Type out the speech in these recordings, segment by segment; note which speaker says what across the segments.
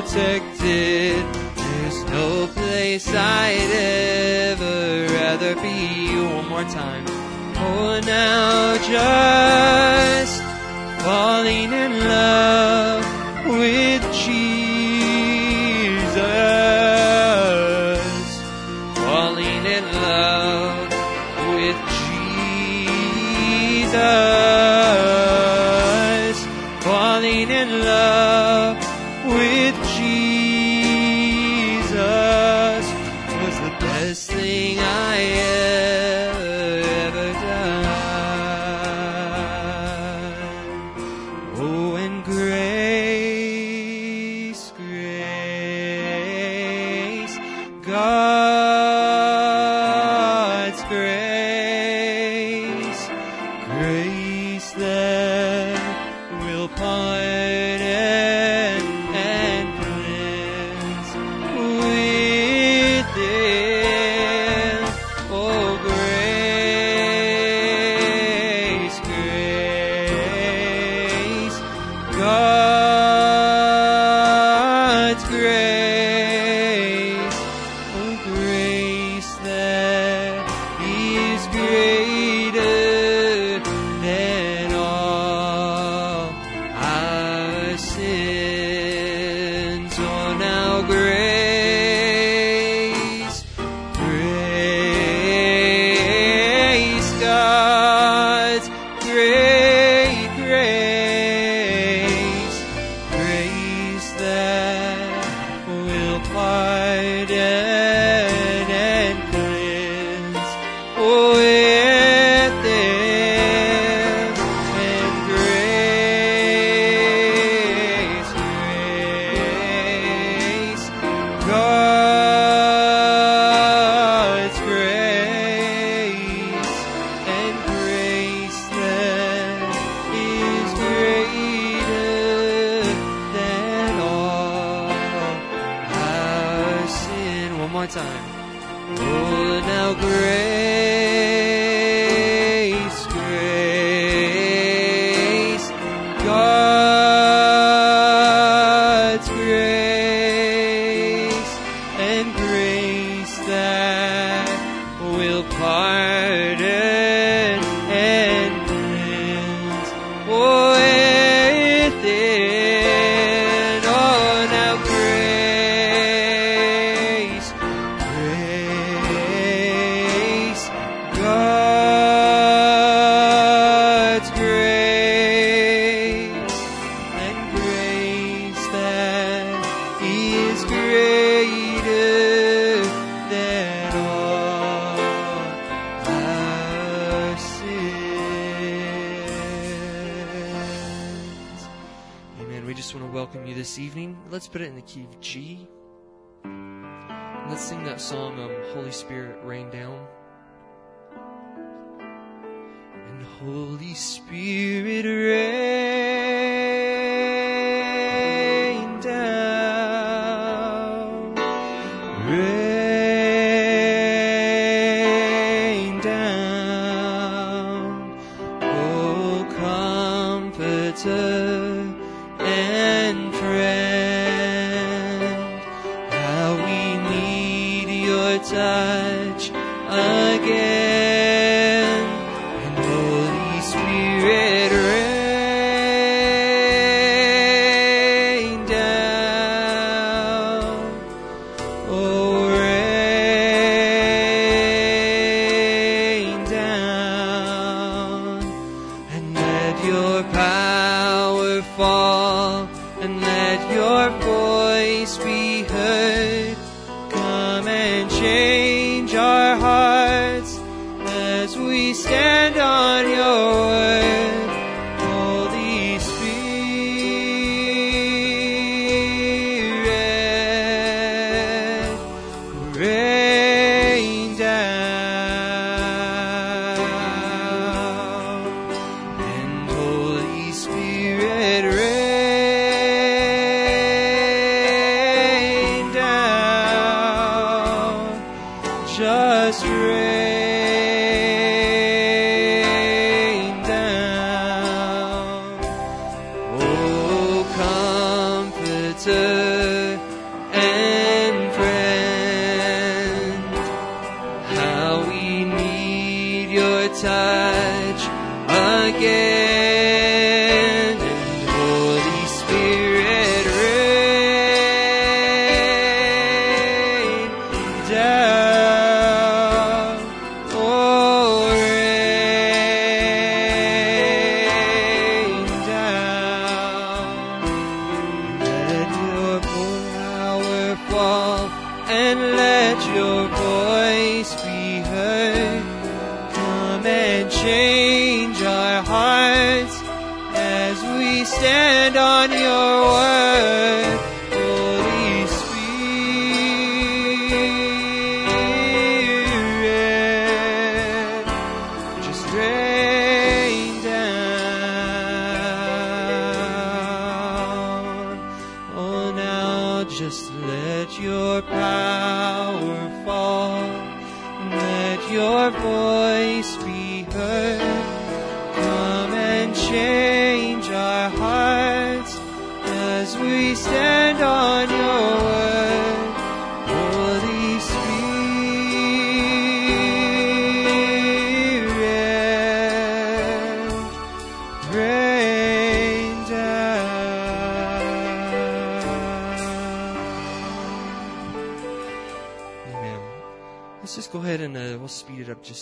Speaker 1: protected. There's no place I'd ever rather be. One more time. Oh, now just falling in love with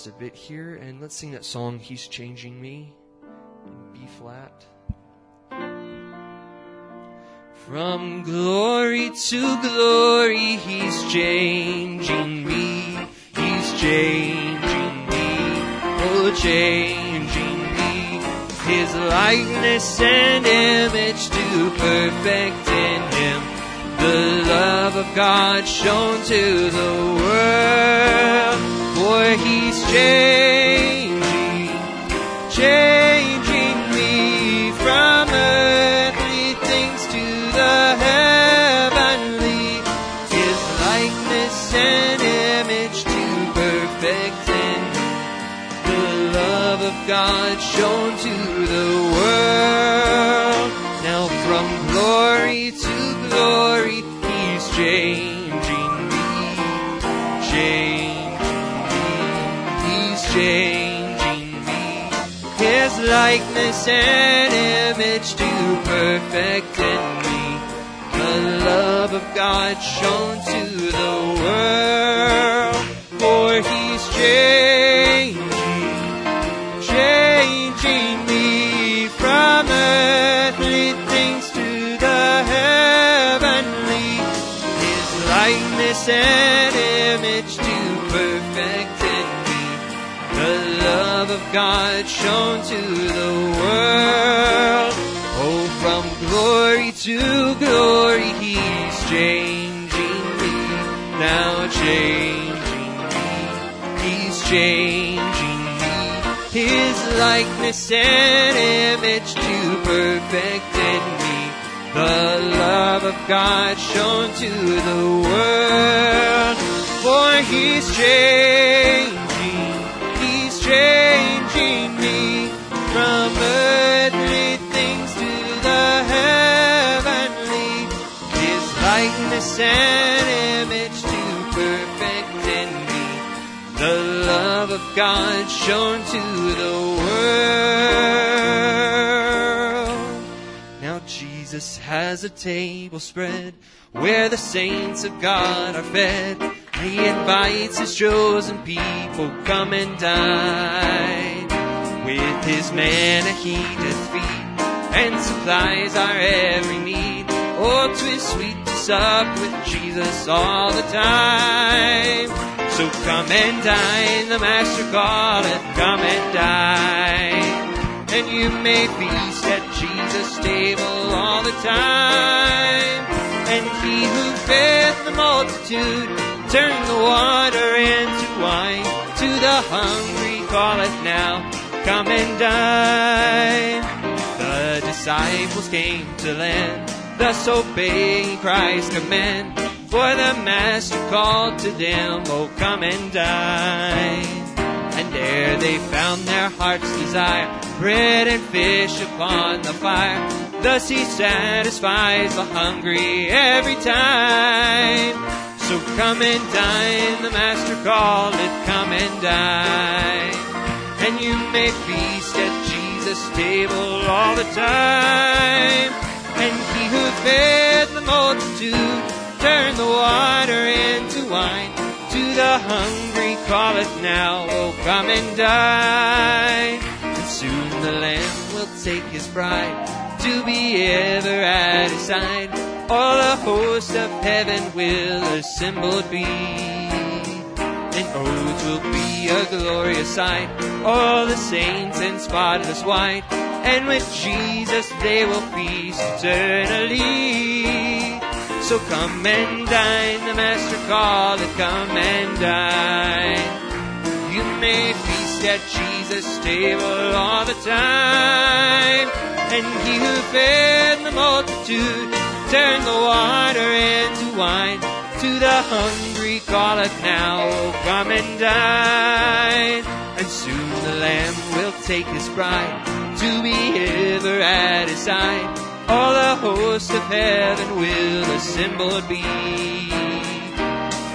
Speaker 1: a bit here and let's sing that song, He's Changing Me, in B flat. From glory to glory, He's changing me. He's changing me. Oh, changing me. His likeness and image to perfect in Him. The love of God shown to the world. He's and image to perfect in me. The love of God shown to the world. For He's changing, changing me from earthly things to the heavenly. His likeness and image to perfect in me. The love of God shown to likeness and image to perfect in me. The love of God shown to the world. For He's changing, Jesus has a table spread where the saints of God are fed. He invites his chosen people, come and dine. With his manna he doth feed, and supplies our every need. Oh, 'twas sweet to sup with Jesus all the time. So come and dine, the Master calleth, come and dine. And you may feast at Jesus' table all the time. And he who fed the multitude turned the water into wine. To the hungry calleth now, come and dine. The disciples came to land, thus obeying Christ's command. For the Master called to them, Oh, come and dine. There they found their heart's desire, bread and fish upon the fire. Thus he satisfies the hungry every time. So come and dine, the Master calleth, come and dine. And you may feast at Jesus' table all the time. And he who fed the multitude turned the water into wine. To the hungry calleth now, oh come and dine. And soon the Lamb will take his bride to be ever at his side. All the hosts of heaven will assembled be. And it will be a glorious sight. All the saints in spotless white. And with Jesus they will feast eternally. So come and dine, the Master calleth, come and dine. You may feast at Jesus' table all the time. And he who fed the multitude turned the water into wine. To the hungry calleth now, oh, come and dine. And soon the Lamb will take his bride to be ever at his side. All the hosts of heaven will assembled be.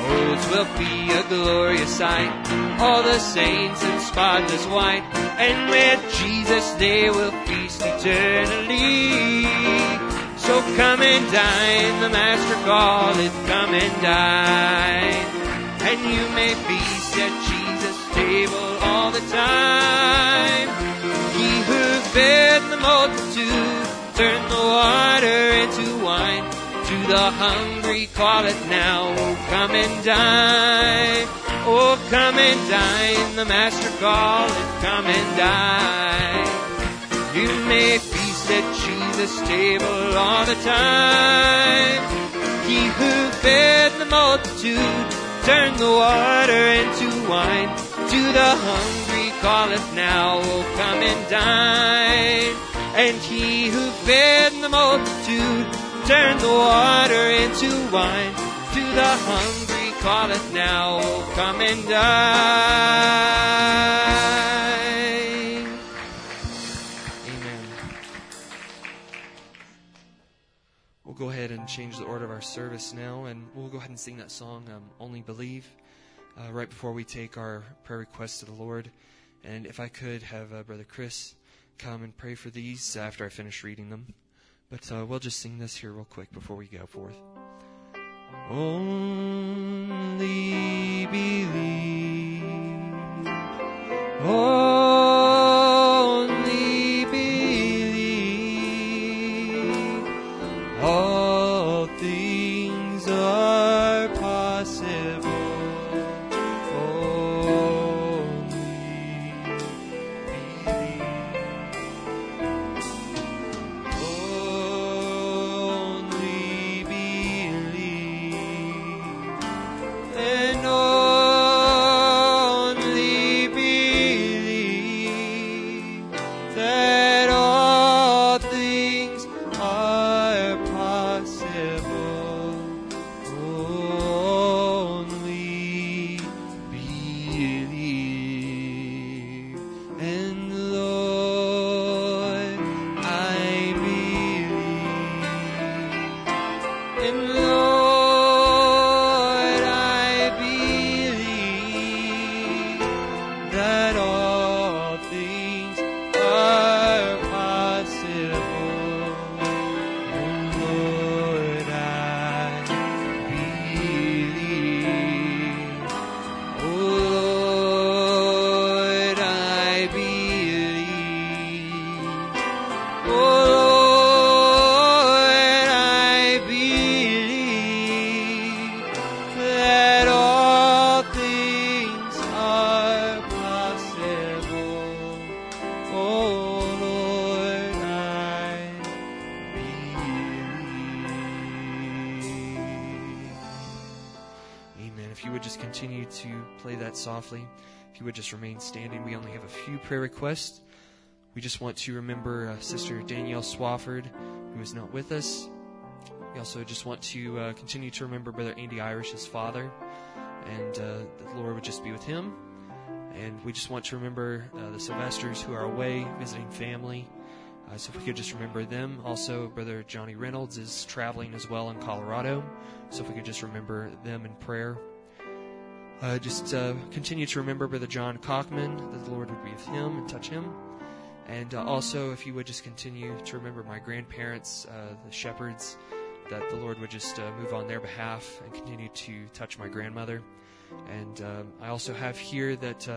Speaker 1: Oh, it will be a glorious sight. All the saints in spotless white, and with Jesus they will feast eternally. So come and dine, the Master calleth, come and dine. And you may feast at Jesus' table all the time. He who fed the multitude turned the water into wine. To the hungry call it now, oh come and dine. Oh come and dine, the Master calleth, come and dine. You may feast at Jesus' table all the time. He who fed the multitude turned the water into wine. To the hungry call it now, oh come and dine. And he who fed the multitude turned the water into wine. To the hungry calleth now, come and dine. Amen. We'll go ahead and change the order of our service now, and we'll go ahead and sing that song, um, Only Believe, uh, right before we take our prayer requests to the Lord. And if I could have uh, Brother Chris come and pray for these after I finish reading them. But uh, we'll just sing this here real quick before we go forth. Only believe. Only to play that softly, if you would just remain standing, we only have a few prayer requests. We just want to remember uh, Sister Danielle Swafford, who is not with us. We also just want to uh, continue to remember Brother Andy Irish's father, and uh, the Lord would just be with him. And we just want to remember uh, the Sylvesters who are away visiting family. Uh, so if we could just remember them. Also, Brother Johnny Reynolds is traveling as well in Colorado. So if we could just remember them in prayer. Uh, just uh, continue to remember Brother John Cockman, that the Lord would be with him and touch him. And uh, also, if you would just continue to remember my grandparents, uh, the shepherds, that the Lord would just uh, move on their behalf and continue to touch my grandmother. And um, I also have here that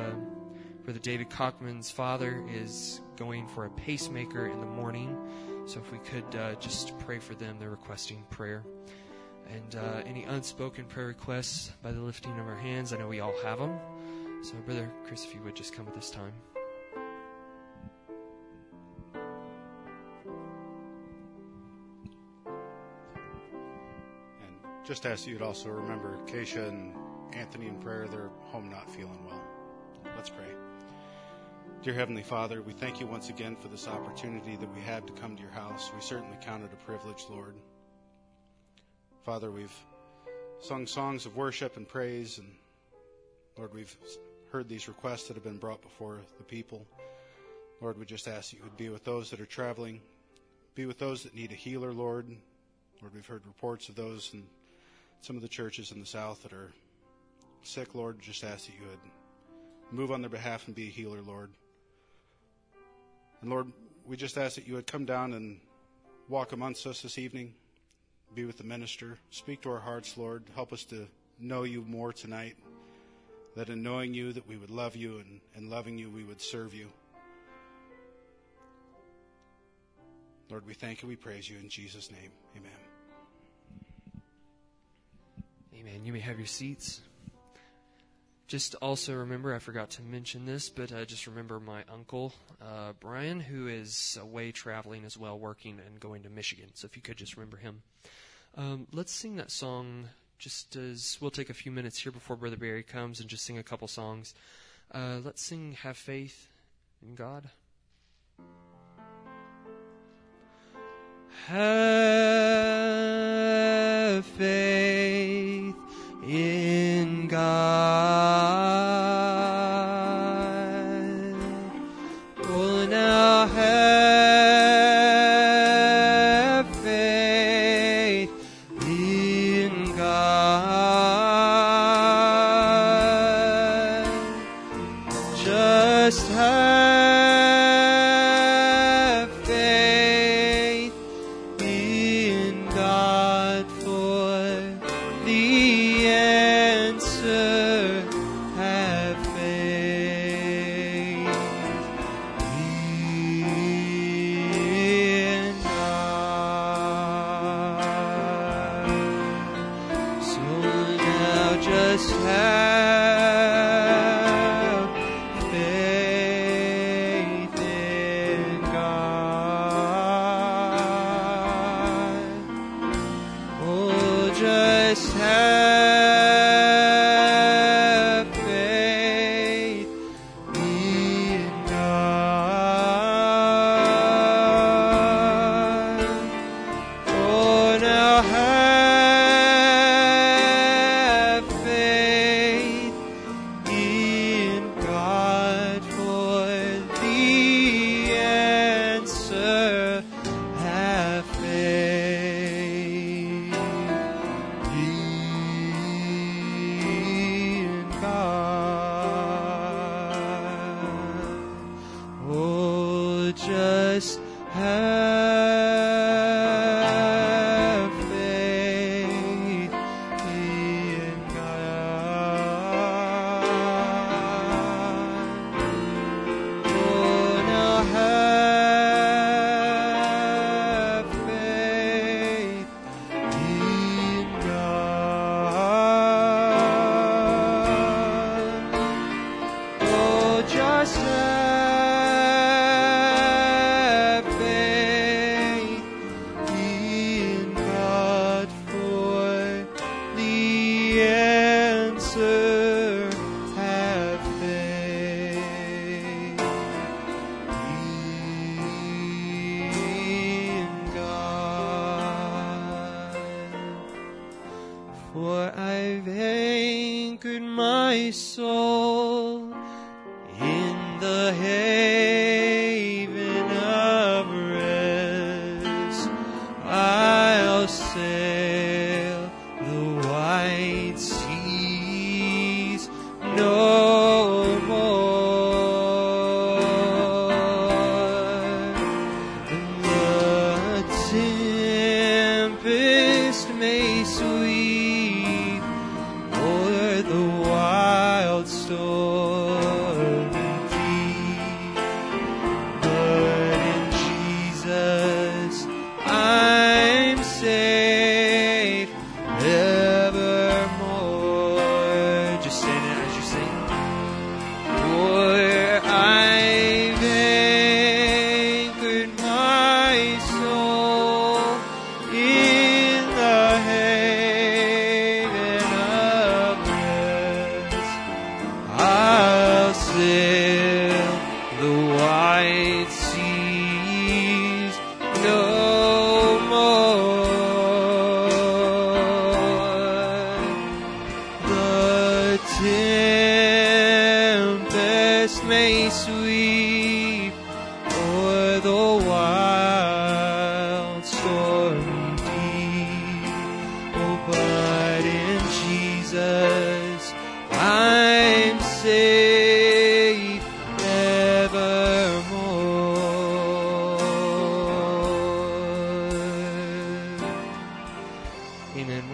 Speaker 1: Brother David Cockman's father is going for a pacemaker in the morning. So if we could uh, just pray for them, they're requesting prayer. And uh, any unspoken prayer requests by the lifting of our hands, I know we all have them. So, Brother Chris, if you would just come at this time.
Speaker 2: And just ask you to also remember Keisha and Anthony in prayer. They're home not feeling well. Let's pray. Dear Heavenly Father, we thank you once again for this opportunity that we had to come to your house. We certainly count it a privilege, Lord. Father, we've sung songs of worship and praise, and Lord, we've heard these requests that have been brought before the people. Lord, we just ask that you would be with those that are traveling, be with those that need a healer, Lord. Lord, we've heard reports of those in some of the churches in the South that are sick, Lord. Just ask that you would move on their behalf and be a healer, Lord. And Lord, we just ask that you would come down and walk amongst us this evening, be with the minister, speak to our hearts, Lord. Help us to know you more tonight. That in knowing you, that we would love you, and in loving you, we would serve you. Lord, we thank you, we praise you in Jesus' name. Amen.
Speaker 1: Amen. You may have your seats. Just also remember, I forgot to mention this, but uh, just remember my uncle, uh, Brian, who is away traveling as well, working and going to Michigan. So if you could just remember him. Um, let's sing that song just as we'll take a few minutes here before Brother Barry comes and just sing a couple songs. Uh, let's sing Have Faith in God. Have faith in God.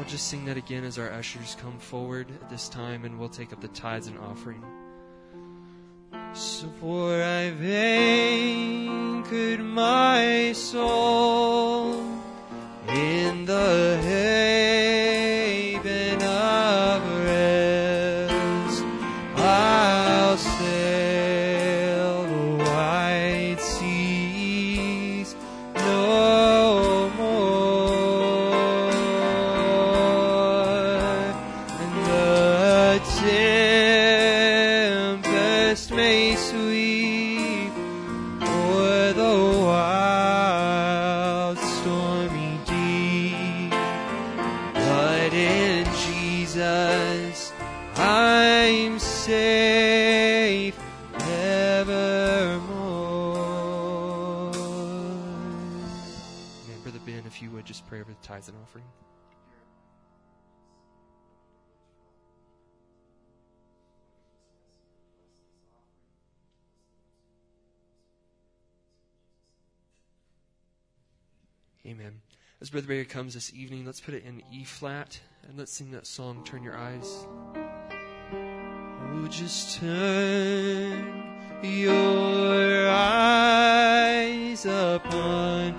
Speaker 1: we'll just sing that again as our ushers come forward at this time and we'll take up the tithes and offering. So for I've anchored my soul. times this evening. Let's put it in E flat and let's sing that song, Turn Your Eyes. Oh, just turn your eyes upon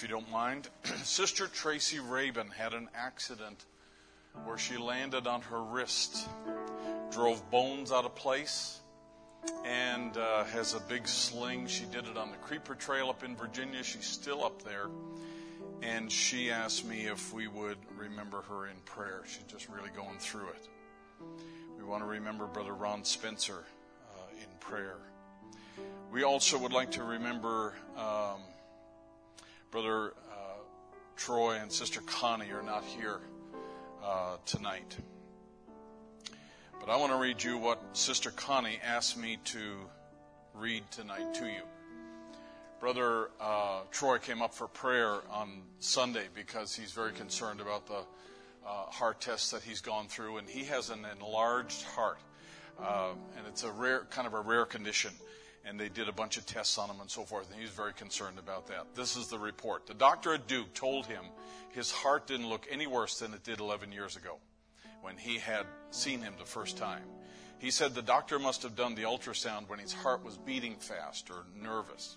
Speaker 3: if you don't mind. Sister Tracy Rabin had an accident where she landed on her wrist, drove bones out of place, and uh, has a big sling. She did it on the Creeper Trail up in Virginia. She's still up there. And she asked me if we would remember her in prayer. She's just really going through it. We want to remember Brother Ron Spencer uh, in prayer. We also would like to remember um, Brother uh, Troy and Sister Connie are not here uh, tonight. But I want to read you what Sister Connie asked me to read tonight to you. Brother uh, Troy came up for prayer on Sunday because he's very concerned about the uh, heart tests that he's gone through, and he has an enlarged heart, uh, and it's a rare, kind of a rare condition. And they did a bunch of tests on him and so forth, and he's very concerned about that. This is the report. The doctor at Duke told him his heart didn't look any worse than it did 11 years ago when he had seen him the first time. He said the doctor must have done the ultrasound when his heart was beating fast or nervous.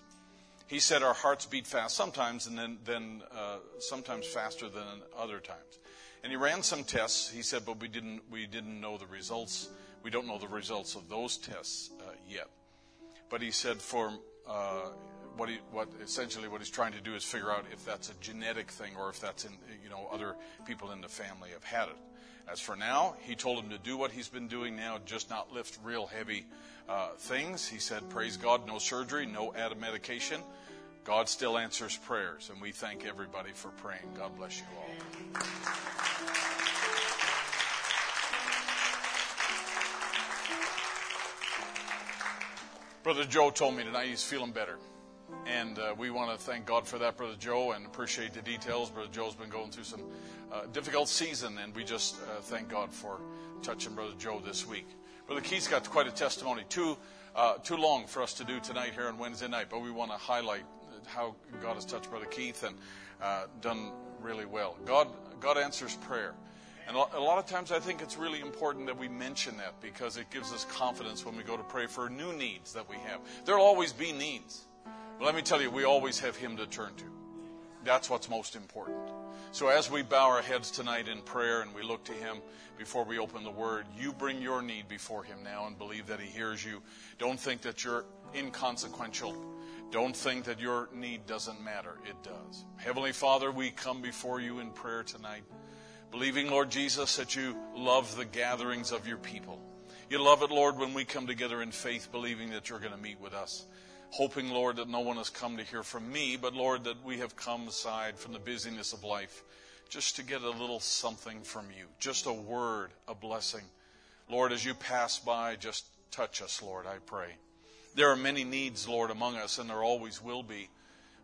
Speaker 3: He said our hearts beat fast sometimes, and then, then uh, sometimes faster than other times. And he ran some tests. He said, but we didn't we didn't know the results. We don't know the results of those tests uh, yet. But he said for uh, what he what essentially what he's trying to do is figure out if that's a genetic thing or if that's in you know other people in the family have had it. As for now, he told him to do what he's been doing now, just not lift real heavy uh, things. He said, Praise God, no surgery, no added medication. God still answers prayers, and we thank everybody for praying. God bless you all. Brother Joe told me tonight he's feeling better. And uh, we want to thank God for that, Brother Joe, and appreciate the details. Brother Joe's been going through some uh, difficult season, and we just uh, thank God for touching Brother Joe this week. Brother Keith's got quite a testimony. Too, uh, too long for us to do tonight here on Wednesday night, but we want to highlight how God has touched Brother Keith and uh, done really well. God, God answers prayer. And a lot of times I think it's really important that we mention that because it gives us confidence when we go to pray for new needs that we have. There'll always be needs. But let me tell you, we always have Him to turn to. That's what's most important. So as we bow our heads tonight in prayer and we look to Him before we open the Word, you bring your need before Him now and believe that He hears you. Don't think that you're inconsequential. Don't think that your need doesn't matter. It does. Heavenly Father, we come before you in prayer tonight, believing, Lord Jesus, that you love the gatherings of your people. You love it, Lord, when we come together in faith, believing that you're going to meet with us hoping, Lord, that no one has come to hear from me, but Lord, that we have come aside from the busyness of life just to get a little something from you, just a word, a blessing. Lord, as you pass by, just touch us, Lord, I pray. There are many needs, Lord, among us, and there always will be.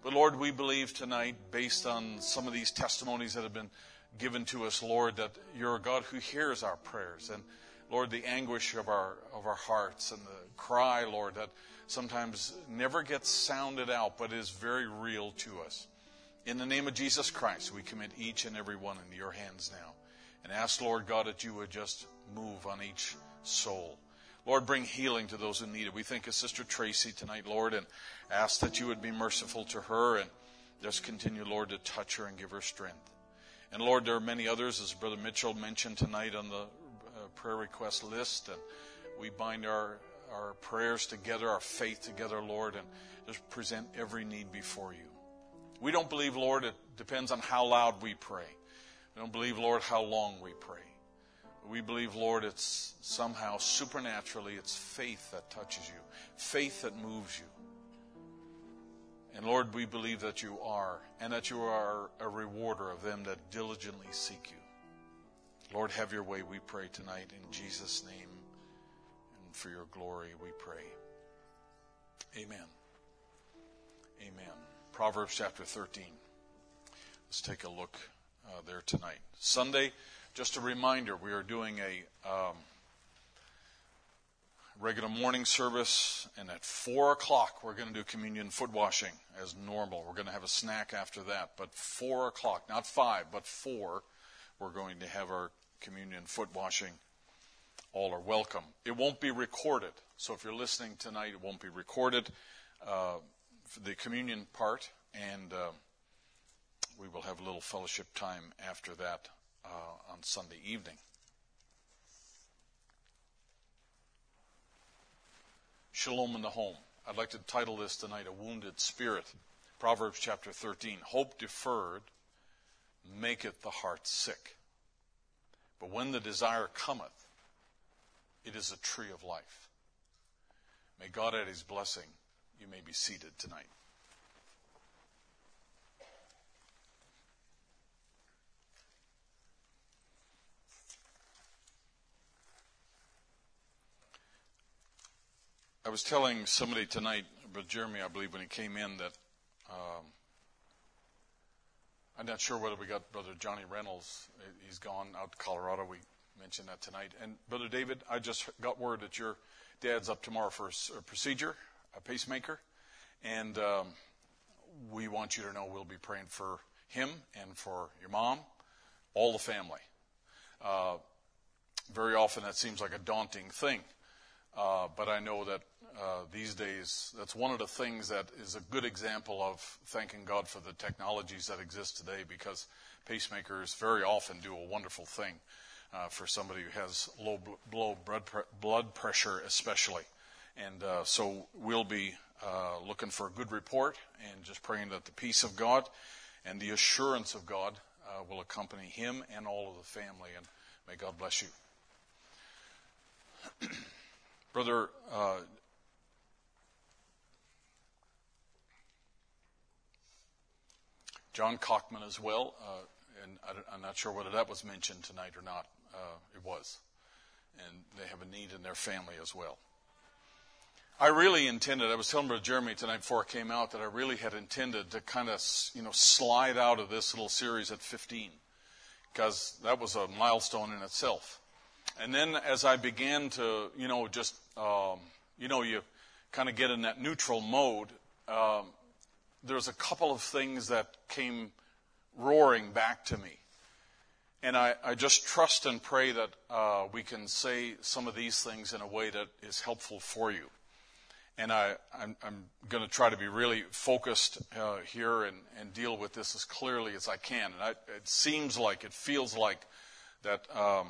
Speaker 3: But Lord, we believe tonight, based on some of these testimonies that have been given to us, Lord, that you're a God who hears our prayers. And Lord, the anguish of our, of our hearts and the cry, Lord, that sometimes never gets sounded out, but is very real to us. In the name of Jesus Christ, we commit each and every one into your hands now and ask, Lord God, that you would just move on each soul. Lord, bring healing to those who need it. We think of Sister Tracy tonight, Lord, and ask that you would be merciful to her and just continue, Lord, to touch her and give her strength. And Lord, there are many others, as Brother Mitchell mentioned tonight on the uh, prayer request list, and we bind our our prayers together, our faith together, Lord, and just present every need before you. We don't believe, Lord, it depends on how loud we pray. We don't believe, Lord, how long we pray. We believe, Lord, it's somehow supernaturally, it's faith that touches you, faith that moves you. And Lord, we believe that you are, and that you are a rewarder of them that diligently seek you. Lord, have your way, we pray tonight in Jesus' name and for your glory, we pray. Amen. Amen. Proverbs chapter 13. Let's take a look uh, there tonight. Sunday, just a reminder, we are doing a um, regular morning service, and at 4 o'clock, we're going to do communion foot washing as normal. We're going to have a snack after that, but 4 o'clock, not 5, but 4, we're going to have our communion foot washing all are welcome. It won't be recorded. So if you're listening tonight, it won't be recorded uh, the communion part, and uh, we will have a little fellowship time after that uh, on Sunday evening. Shalom in the home. I'd like to title this tonight A Wounded Spirit. Proverbs chapter 13. Hope deferred maketh the heart sick. But when the desire cometh, it is a tree of life. May God add his blessing. You may be seated tonight. I was telling somebody tonight, but Jeremy, I believe, when he came in, that um, I'm not sure whether we got Brother Johnny Reynolds. He's gone out to Colorado. We mentioned that tonight. And Brother David, I just got word that your dad's up tomorrow for a procedure, a pacemaker, and um, we want you to know we'll be praying for him and for your mom, all the family. Uh, very often that seems like a daunting thing. Uh, but I know that uh, these days, that's one of the things that is a good example of thanking God for the technologies that exist today because pacemakers very often do a wonderful thing uh, for somebody who has low blood, pre- blood pressure, especially. And uh, so we'll be uh, looking for a good report and just praying that the peace of God and the assurance of God uh, will accompany him and all of the family. And may God bless you. Brother uh, John Cockman as well, uh, and I, am not sure whether that was mentioned tonight or not. Uh, it was. And they have a need in their family as well. I really intended, I was telling Brother Jeremy tonight before I came out that I really had intended to kind of, you know, slide out of this little series at 15 because that was a milestone in itself. And then as I began to, you know, just, um, you know, you kind of get in that neutral mode, um, there's a couple of things that came roaring back to me. And I, I just trust and pray that uh, we can say some of these things in a way that is helpful for you. And I, I'm, I'm going to try to be really focused uh, here and, and, deal with this as clearly as I can. And I, it seems like, it feels like that um,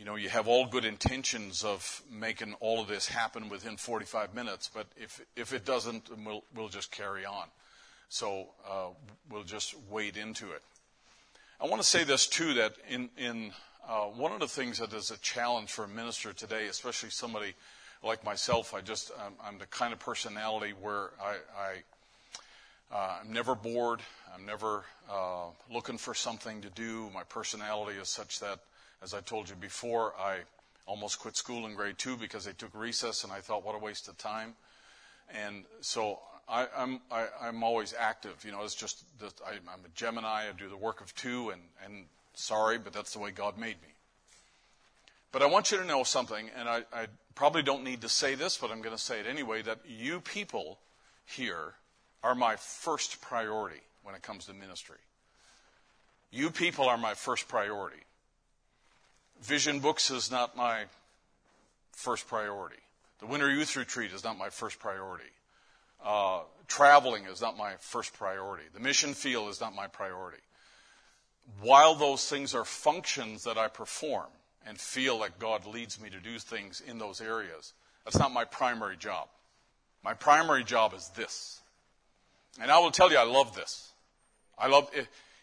Speaker 3: you know, you have all good intentions of making all of this happen within 45 minutes, but if, if it doesn't, we'll, we'll just carry on. So uh, we'll just wade into it. I want to say this too that in, in uh, one of the things that is a challenge for a minister today, especially somebody like myself, I just I'm, I'm the kind of personality where I, I uh, I'm never bored. I'm never uh, looking for something to do. My personality is such that as I told you before, I almost quit school in grade two because they took recess, and I thought, what a waste of time. And so I, I'm, I, am always active. You know, it's just that I, am a Gemini. I do the work of two, and, and sorry, but that's the way God made me. But I want you to know something, and I, I probably don't need to say this, but I'm going to say it anyway that you people here are my first priority when it comes to ministry. You people are my first priority. Vision books is not my first priority. The Winter Youth Retreat is not my first priority. Uh, traveling is not my first priority. The mission field is not my priority. While those things are functions that I perform and feel like God leads me to do things in those areas, that's not my primary job. My primary job is this. And I will tell you, I love this. I love,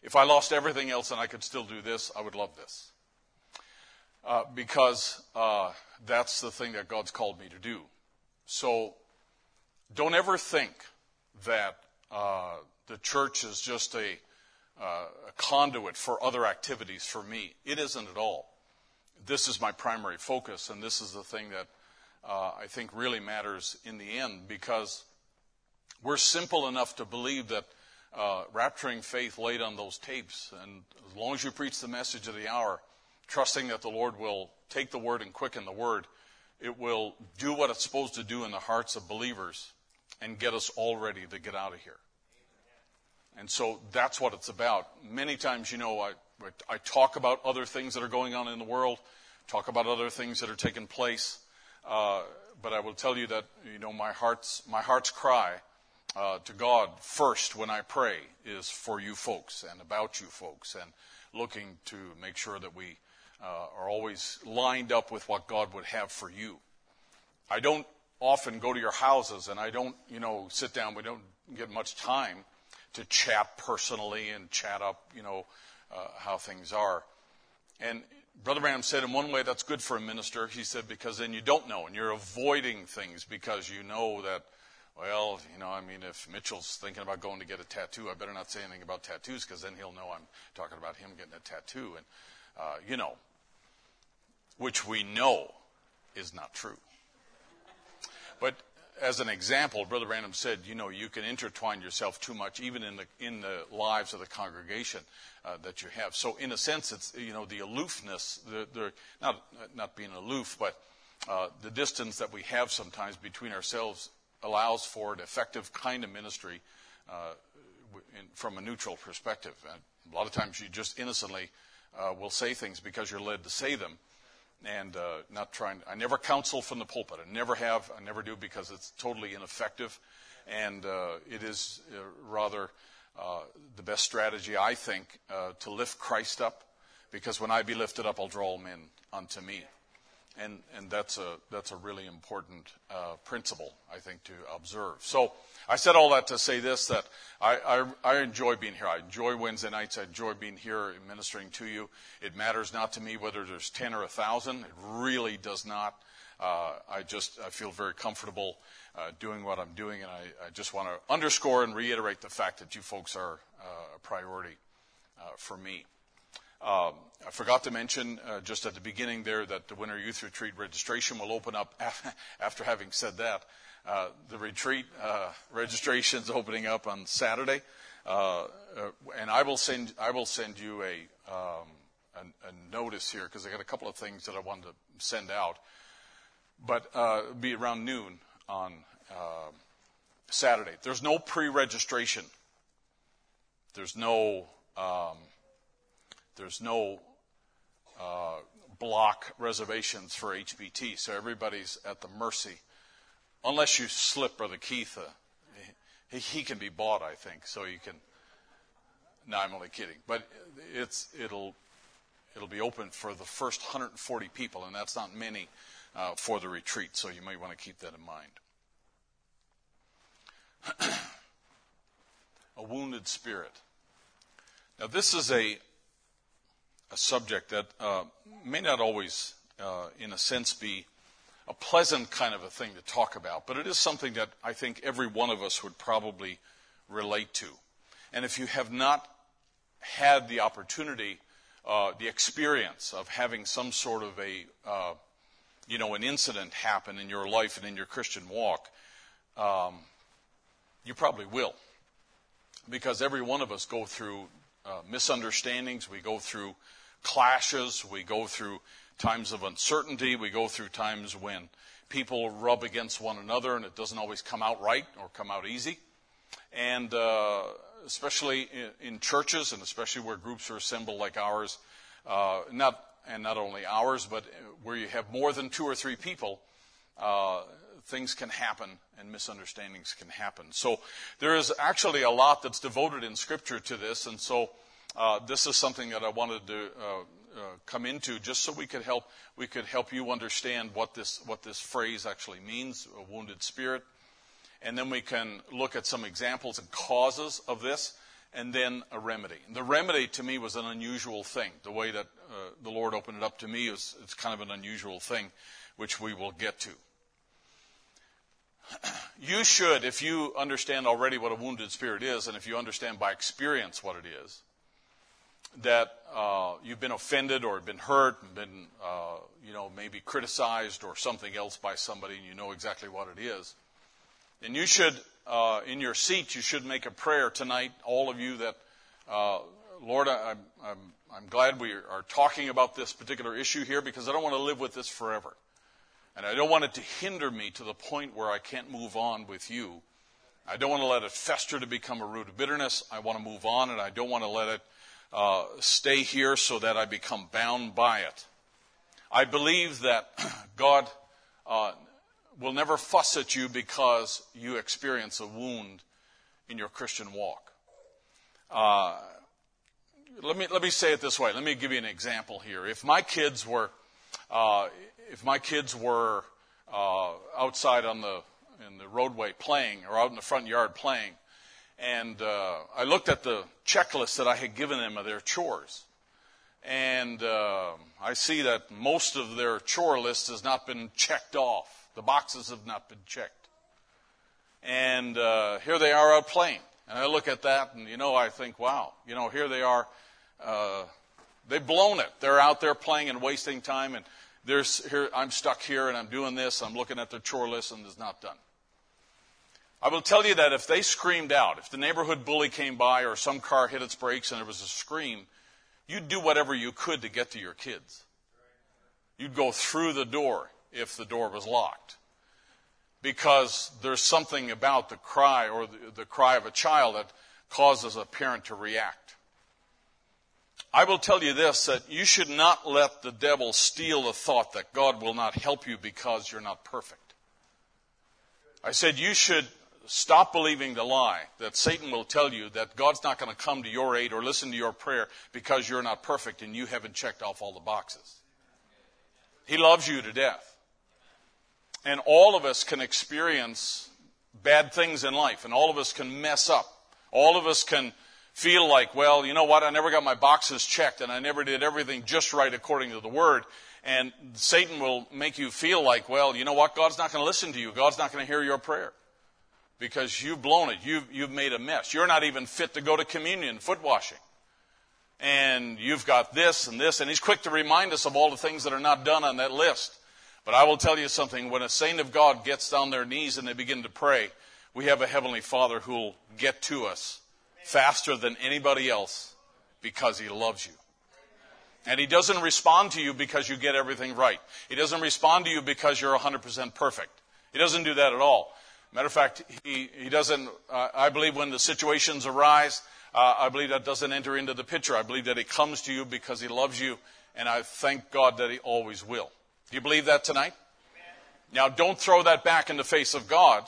Speaker 3: if I lost everything else and I could still do this, I would love this uh, because uh, that's the thing that God's called me to do. So don't ever think that uh, the church is just a, uh, a conduit for other activities for me. It isn't at all. This is my primary focus, and this is the thing that uh, I think really matters in the end because we're simple enough to believe that uh, rapturing faith laid on those tapes, and as long as you preach the message of the hour, trusting that the Lord will take the word and quicken the word. It will do what it's supposed to do in the hearts of believers and get us all ready to get out of here. And so that's what it's about. Many times, you know, I, I talk about other things that are going on in the world, talk about other things that are taking place. Uh, but I will tell you that, you know, my heart's, my heart's cry uh, to God first when I pray is for you folks and about you folks and looking to make sure that we are always lined up with what God would have for you. I don't often go to your houses and I don't, you know, sit down. We don't get much time to chat personally and chat up, you know, uh, how things are. And Brother Branham said, in one way, that's good for a minister. He said, because then you don't know and you're avoiding things because you know that, well, you know, I mean, if Mitchell's thinking about going to get a tattoo, I better not say anything about tattoos because then he'll know I'm talking about him getting a tattoo. And, uh, you know, which we know is not true. But as an example, Brother Branham said, you know, you can intertwine yourself too much, even in the in the lives of the congregation uh, that you have. So, in a sense, it's you know the aloofness, the, the not not being aloof, but uh, the distance that we have sometimes between ourselves allows for an effective kind of ministry uh, in, from a neutral perspective. And a lot of times, you just innocently uh, will say things because you're led to say them and uh, not trying. I never counsel from the pulpit. I never have. I never do because it's totally ineffective, and uh, it is uh, rather uh, the best strategy I think uh, to lift Christ up, because when I be lifted up, I'll draw men unto me, and and that's a that's a really important uh, principle I think to observe. So. I said all that to say this that I, I, I, enjoy being here. I enjoy Wednesday nights. I enjoy being here ministering to you. It matters not to me whether there's 10 or 1,000. It really does not. Uh, I just I feel very comfortable uh, doing what I'm doing, and I, I just want to underscore and reiterate the fact that you folks are uh, a priority uh, for me. Um, I forgot to mention uh, just at the beginning there that the Winter Youth Retreat registration will open up after having said that. Uh, the retreat uh, registration's opening up on Saturday, uh, uh and I will send I will send you a um, a, a, notice here because I got a couple of things that I wanted to send out, but uh, it'll be around noon on um, Saturday. There's no pre-registration. There's no um, there's no block reservations for HBT, so everybody's at the mercy Unless you slip Brother Keith, uh, he, he, can be bought, I think, so you can. No, I'm only kidding. But it's, it'll, it'll be open for the first 140 people, and that's not many uh, for the retreat, so you might want to keep that in mind. a wounded spirit. Now, this is a, a subject that uh, may not always, uh, in a sense, be a pleasant kind of a thing to talk about, but it is something that I think every one of us would probably relate to. And if you have not had the opportunity, uh, the experience of having some sort of a, uh, you know, an incident happen in your life and in your Christian walk, um, you probably will. Because every one of us go through uh, misunderstandings, we go through clashes, we go through times of uncertainty. We go through times when people rub against one another and it doesn't always come out right or come out easy. And uh, especially in, in, churches and especially where groups are assembled like ours, uh, not and not only ours, but where you have more than two or three people, uh, things can happen and misunderstandings can happen. So there is actually a lot that's devoted in Scripture to this, and so uh, this is something that I wanted to uh, uh, come into just so we could help we could help you understand what this what this phrase actually means a wounded spirit. And then we can look at some examples and causes of this and then a remedy. The remedy to me was an unusual thing. The way that uh, the lord opened it up to me is it's kind of an unusual thing which we will get to. You should if you understand already what a wounded spirit is and if you understand by experience what it is that uh, you've been offended or been hurt, and been uh, you know maybe criticized or something else by somebody, and you know exactly what it is, then you should, uh, in your seat, you should make a prayer tonight. All of you that, uh, Lord, I, I'm, I'm I'm glad we are talking about this particular issue here because I don't want to live with this forever. And I don't want it to hinder me to the point where I can't move on with you. I don't want to let it fester to become a root of bitterness. I want to move on, and I don't want to let it uh, stay here so that I become bound by it. I believe that God uh, will never fuss at you because you experience a wound in your Christian walk. Uh, let me let me say it this way. Let me give you an example here. If my kids were, uh, if my kids were uh, outside on the in the roadway playing, or out in the front yard playing, and uh, I looked at the checklist that I had given them of their chores, and uh, I see that most of their chore list has not been checked off. The boxes have not been checked. And uh, here they are out playing. And I look at that, and you know, I think, wow, you know, here they are. Uh, they've blown it. They're out there playing and wasting time, and there's here. I'm stuck here, and I'm doing this. I'm looking at their chore list, and it's not done. I will tell you that if they screamed out, if the neighborhood bully came by, or some car hit its brakes, and there was a scream, you'd do whatever you could to get to your kids. You'd go through the door if the door was locked because there's something about the cry or the, the, cry of a child that causes a parent to react. I will tell you this that you should not let the devil steal the thought that God will not help you because you're not perfect. I said you should stop believing the lie that Satan will tell you that God's not going to come to your aid or listen to your prayer because you're not perfect and you haven't checked off all the boxes. He loves you to death. And all of us can experience bad things in life, and all of us can mess up. All of us can feel like, well, you know what, I never got my boxes checked, and I never did everything just right according to the Word. And Satan will make you feel like, well, you know what, God's not going to listen to you. God's not going to hear your prayer. Because you've blown it. You've, you've made a mess. You're not even fit to go to communion, foot washing. And you've got this and this. And he's quick to remind us of all the things that are not done on that list. But I will tell you something when a saint of God gets on their knees and they begin to pray, we have a Heavenly Father who will get to us faster than anybody else because He loves you. And He doesn't respond to you because you get everything right. He doesn't respond to you because you're 100% perfect. He doesn't do that at all. Matter of fact, He, he doesn't, uh, I believe when the situations arise, uh, I believe that doesn't enter into the picture. I believe that He comes to you because He loves you, and I thank God that He always will. Do you believe that tonight? Now, don't throw that back in the face of God.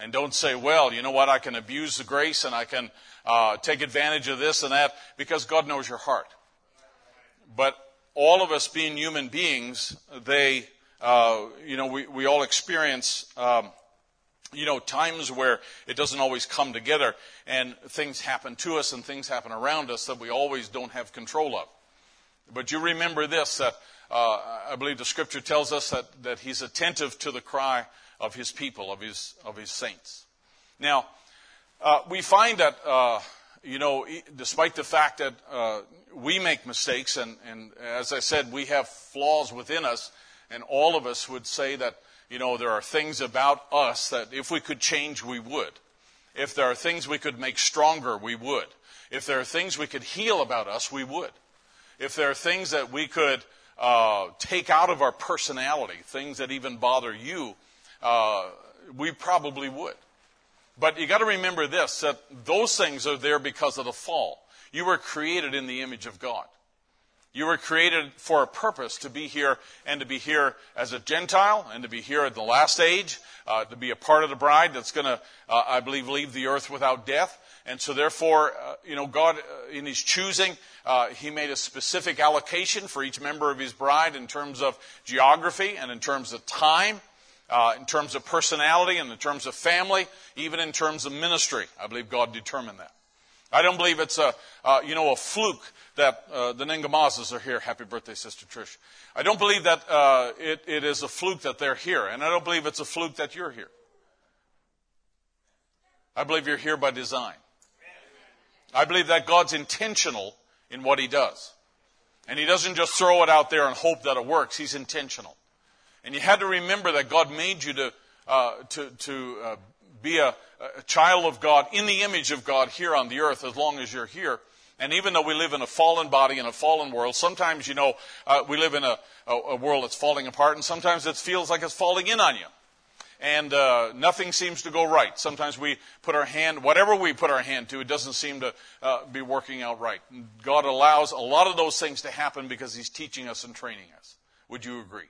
Speaker 3: And don't say, well, you know what, I can abuse the grace and I can uh, take advantage of this and that, because God knows your heart. But all of us being human beings, they, uh, you know, we, we all experience, um, you know, times where it doesn't always come together and things happen to us and things happen around us that we always don't have control of. But you remember this, that uh, I believe the scripture tells us that, that he's attentive to the cry of his people, of his, of his saints. Now, uh, we find that, uh, you know, despite the fact that uh, we make mistakes, and, and as I said, we have flaws within us, and all of us would say that, you know, there are things about us that if we could change, we would. If there are things we could make stronger, we would. If there are things we could heal about us, we would. If there are things that we could uh, take out of our personality, things that even bother you, uh, we probably would. But you got to remember this that those things are there because of the fall. You were created in the image of God. You were created for a purpose to be here and to be here as a Gentile and to be here at the last age, uh, to be a part of the bride that's going to, uh, I believe, leave the earth without death. And so, therefore, uh, you know, God, uh, in His choosing, uh, He made a specific allocation for each member of His bride in terms of geography and in terms of time. Uh, in terms of personality and in terms of family, even in terms of ministry. I believe God determined that. I don't believe it's a, uh, you know, a fluke that uh, the Ningamazas are here. Happy birthday, Sister Trish. I don't believe that uh, it, it is a fluke that they're here, and I don't believe it's a fluke that you're here. I believe you're here by design. I believe that God's intentional in what He does. And He doesn't just throw it out there and hope that it works. He's intentional. And you had to remember that God made you to, uh, to, to uh, be a, a child of God in the image of God here on the earth as long as you're here. And even though we live in a fallen body in a fallen world, sometimes, you know, uh, we live in a, a, a, world that's falling apart, and sometimes it feels like it's falling in on you. And uh, nothing seems to go right. Sometimes we put our hand, whatever we put our hand to, it doesn't seem to uh, be working out right. God allows a lot of those things to happen because He's teaching us and training us. Would you agree?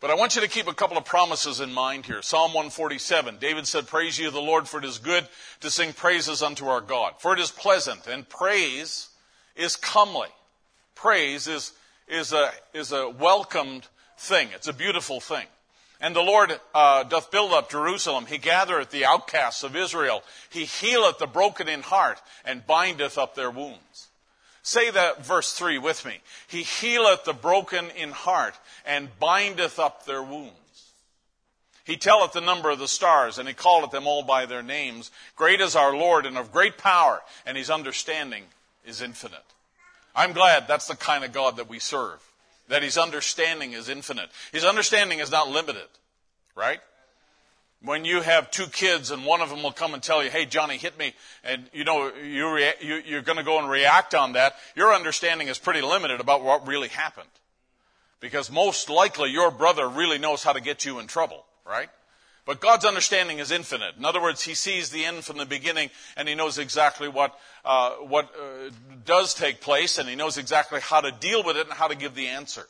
Speaker 3: But I want you to keep a couple of promises in mind here. Psalm 147. David said, Praise ye the Lord, for it is good to sing praises unto our God. For it is pleasant, and praise is comely. Praise is, is a, is a welcomed thing. It's a beautiful thing. And the Lord uh, doth build up Jerusalem. He gathereth the outcasts of Israel. He healeth the broken in heart and bindeth up their wounds. Say that verse 3 with me. He healeth the broken in heart and bindeth up their wounds. He telleth the number of the stars, and he calleth them all by their names. Great is our Lord, and of great power, and his understanding is infinite. I'm glad that's the kind of God that we serve that his understanding is infinite. His understanding is not limited, right? When you have two kids and one of them will come and tell you, "Hey, Johnny, hit me," and you know you rea- you, you're going to go and react on that, your understanding is pretty limited about what really happened, because most likely your brother really knows how to get you in trouble, right? But God's understanding is infinite. In other words, He sees the end from the beginning, and He knows exactly what uh, what uh, does take place, and He knows exactly how to deal with it and how to give the answer.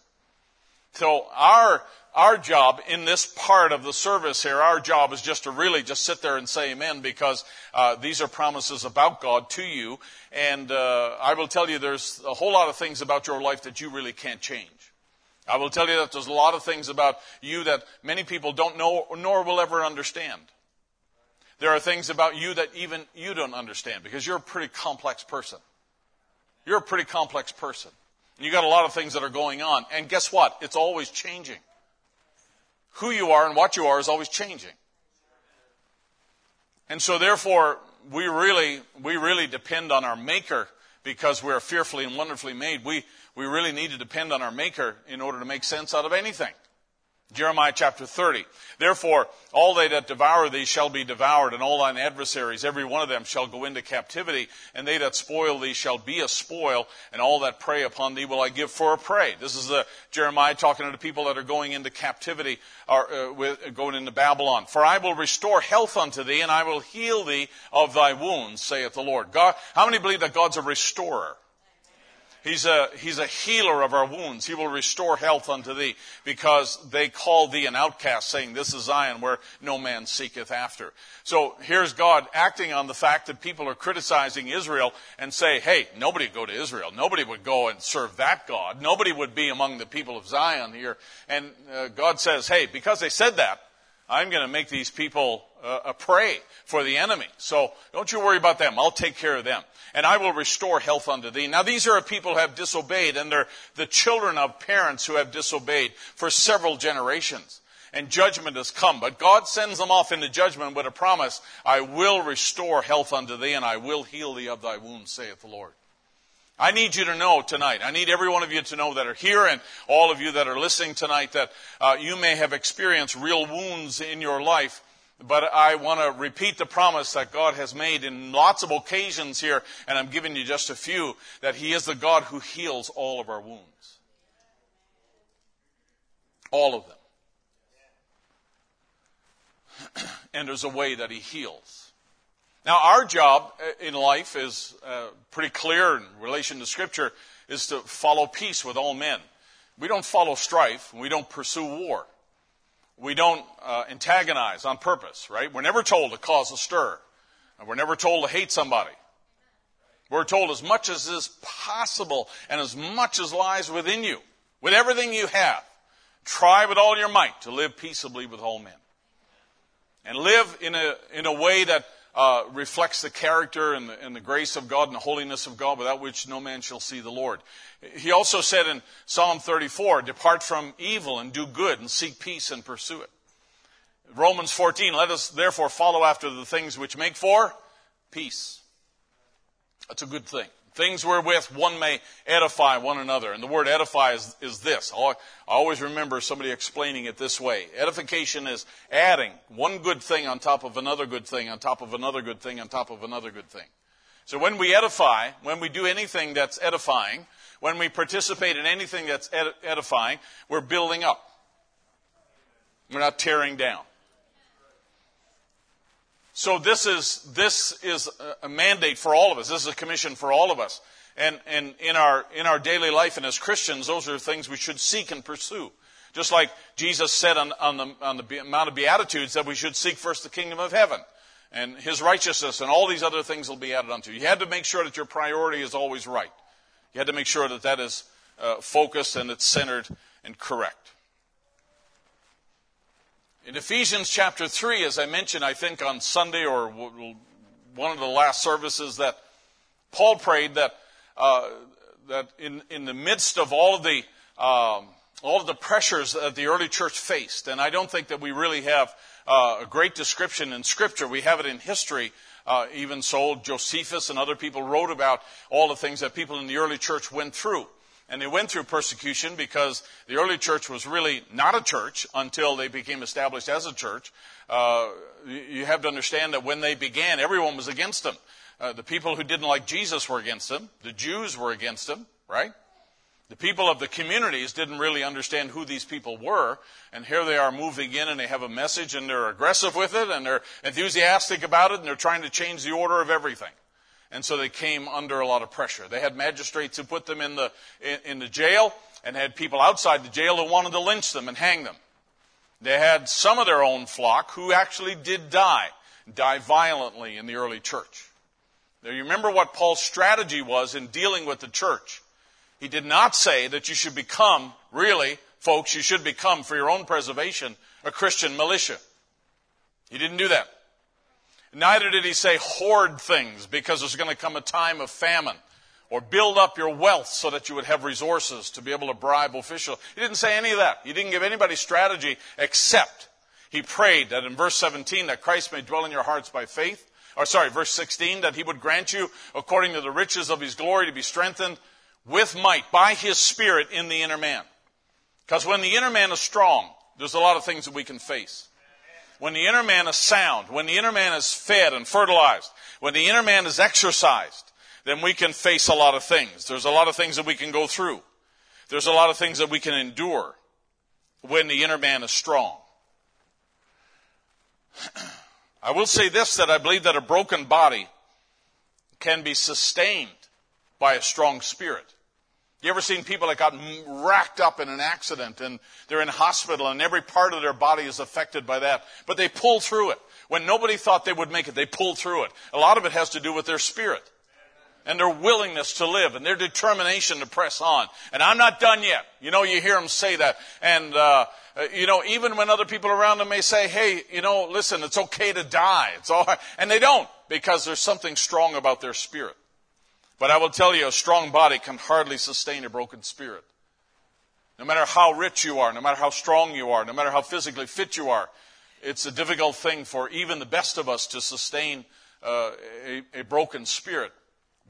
Speaker 3: So our our job in this part of the service here, our job is just to really just sit there and say Amen, because uh, these are promises about God to you, and uh, I will tell you, there's a whole lot of things about your life that you really can't change. I will tell you that there's a lot of things about you that many people don't know nor will ever understand. There are things about you that even you don't understand because you're a pretty complex person. You're a pretty complex person. You got a lot of things that are going on. And guess what? It's always changing. Who you are and what you are is always changing. And so therefore, we really, we really depend on our maker because we're fearfully and wonderfully made. We, we really need to depend on our Maker in order to make sense out of anything. Jeremiah chapter 30. Therefore, all they that devour thee shall be devoured, and all thine adversaries, every one of them, shall go into captivity, and they that spoil thee shall be a spoil, and all that prey upon thee will I give for a prey. This is the Jeremiah talking to the people that are going into captivity, or uh, with, going into Babylon. For I will restore health unto thee, and I will heal thee of thy wounds, saith the Lord. God, how many believe that God's a restorer? He's a, he's a healer of our wounds. He will restore health unto thee because they call thee an outcast saying, this is Zion where no man seeketh after. So here's God acting on the fact that people are criticizing Israel and say, hey, nobody would go to Israel. Nobody would go and serve that God. Nobody would be among the people of Zion here. And uh, God says, hey, because they said that, I'm going to make these people uh, a prey for the enemy. So don't you worry about them. I'll take care of them. And I will restore health unto thee. Now these are a people who have disobeyed and they're the children of parents who have disobeyed for several generations. And judgment has come. But God sends them off into judgment with a promise, I will restore health unto thee and I will heal thee of thy wounds, saith the Lord. I need you to know tonight. I need every one of you to know that are here and all of you that are listening tonight that uh, you may have experienced real wounds in your life. But I want to repeat the promise that God has made in lots of occasions here, and I'm giving you just a few, that He is the God who heals all of our wounds. All of them. and there's a way that He heals. Now, our job uh, in life is uh, pretty clear in relation to Scripture is to follow peace with all men. We don't follow strife. We don't pursue war. We don't uh, antagonize on purpose, right? We're never told to cause a stir. We're never told to hate somebody. We're told as much as is possible and as much as lies within you, with everything you have, try with all your might to live peaceably with all men. And live in a, in a way that uh, reflects the character and the, and the grace of God and the holiness of God, without which no man shall see the Lord. He also said in Psalm 34, Depart from evil and do good and seek peace and pursue it. Romans 14, let us therefore follow after the things which make for peace. That's a good thing. Things wherewith one may edify one another. And the word edify is, is this. I always remember somebody explaining it this way. Edification is adding one good thing on top of another good thing, on top of another good thing, on top of another good thing. So when we edify, when we do anything that's edifying, when we participate in anything that's edifying, we're building up. We're not tearing down. So this is, this is a mandate for all of us. This is a commission for all of us. And, and in our, in our daily life and as Christians, those are things we should seek and pursue. Just like Jesus said on, on, the, on the Mount of Beatitudes that we should seek first the kingdom of heaven and his righteousness and all these other things will be added unto you. You had to make sure that your priority is always right. You had to make sure that that is uh, focused and it's centered and correct. In Ephesians chapter 3, as I mentioned, I think on Sunday or one of the last services, that Paul prayed that, uh, that in, in the midst of all of the um, all of the pressures that the early church faced, and I don't think that we really have uh, a great description in Scripture. We have it in history. Uh, even so, Josephus and other people wrote about all the things that people in the early church went through. And they went through persecution because the early church was really not a church until they became established as a church. Uh, you have to understand that when they began, everyone was against them. Uh, the people who didn't like Jesus were against them. The Jews were against them, right? The people of the communities didn't really understand who these people were, and here they are moving in and they have a message and they're aggressive with it and they're enthusiastic about it and they're trying to change the order of everything. And so they came under a lot of pressure. They had magistrates who put them in the, in, in the jail and had people outside the jail who wanted to lynch them and hang them. They had some of their own flock who actually did die, die violently in the early church. Now you remember what Paul's strategy was in dealing with the church. He did not say that you should become, really, folks, you should become, for your own preservation, a Christian militia. He didn't do that. Neither did he say hoard things because there's going to come a time of famine or build up your wealth so that you would have resources to be able to bribe officials. He didn't say any of that. He didn't give anybody strategy except he prayed that in verse 17 that Christ may dwell in your hearts by faith. Or sorry, verse 16 that he would grant you according to the riches of his glory to be strengthened with might by his spirit in the inner man. Because when the inner man is strong, there's a lot of things that we can face. When the inner man is sound, when the inner man is fed and fertilized, when the inner man is exercised, then we can face a lot of things. There's a lot of things that we can go through. There's a lot of things that we can endure when the inner man is strong. I will say this that I believe that a broken body can be sustained by a strong spirit. You ever seen people that got racked up in an accident and they're in hospital and every part of their body is affected by that, but they pull through it. When nobody thought they would make it, they pull through it. A lot of it has to do with their spirit and their willingness to live and their determination to press on. And I'm not done yet. You know, you hear them say that. And, uh, you know, even when other people around them may say, hey, you know, listen, it's okay to die. It's all right. And they don't because there's something strong about their spirit. But I will tell you, a strong body can hardly sustain a broken spirit. No matter how rich you are, no matter how strong you are, no matter how physically fit you are, it's a difficult thing for even the best of us to sustain uh, a, a broken spirit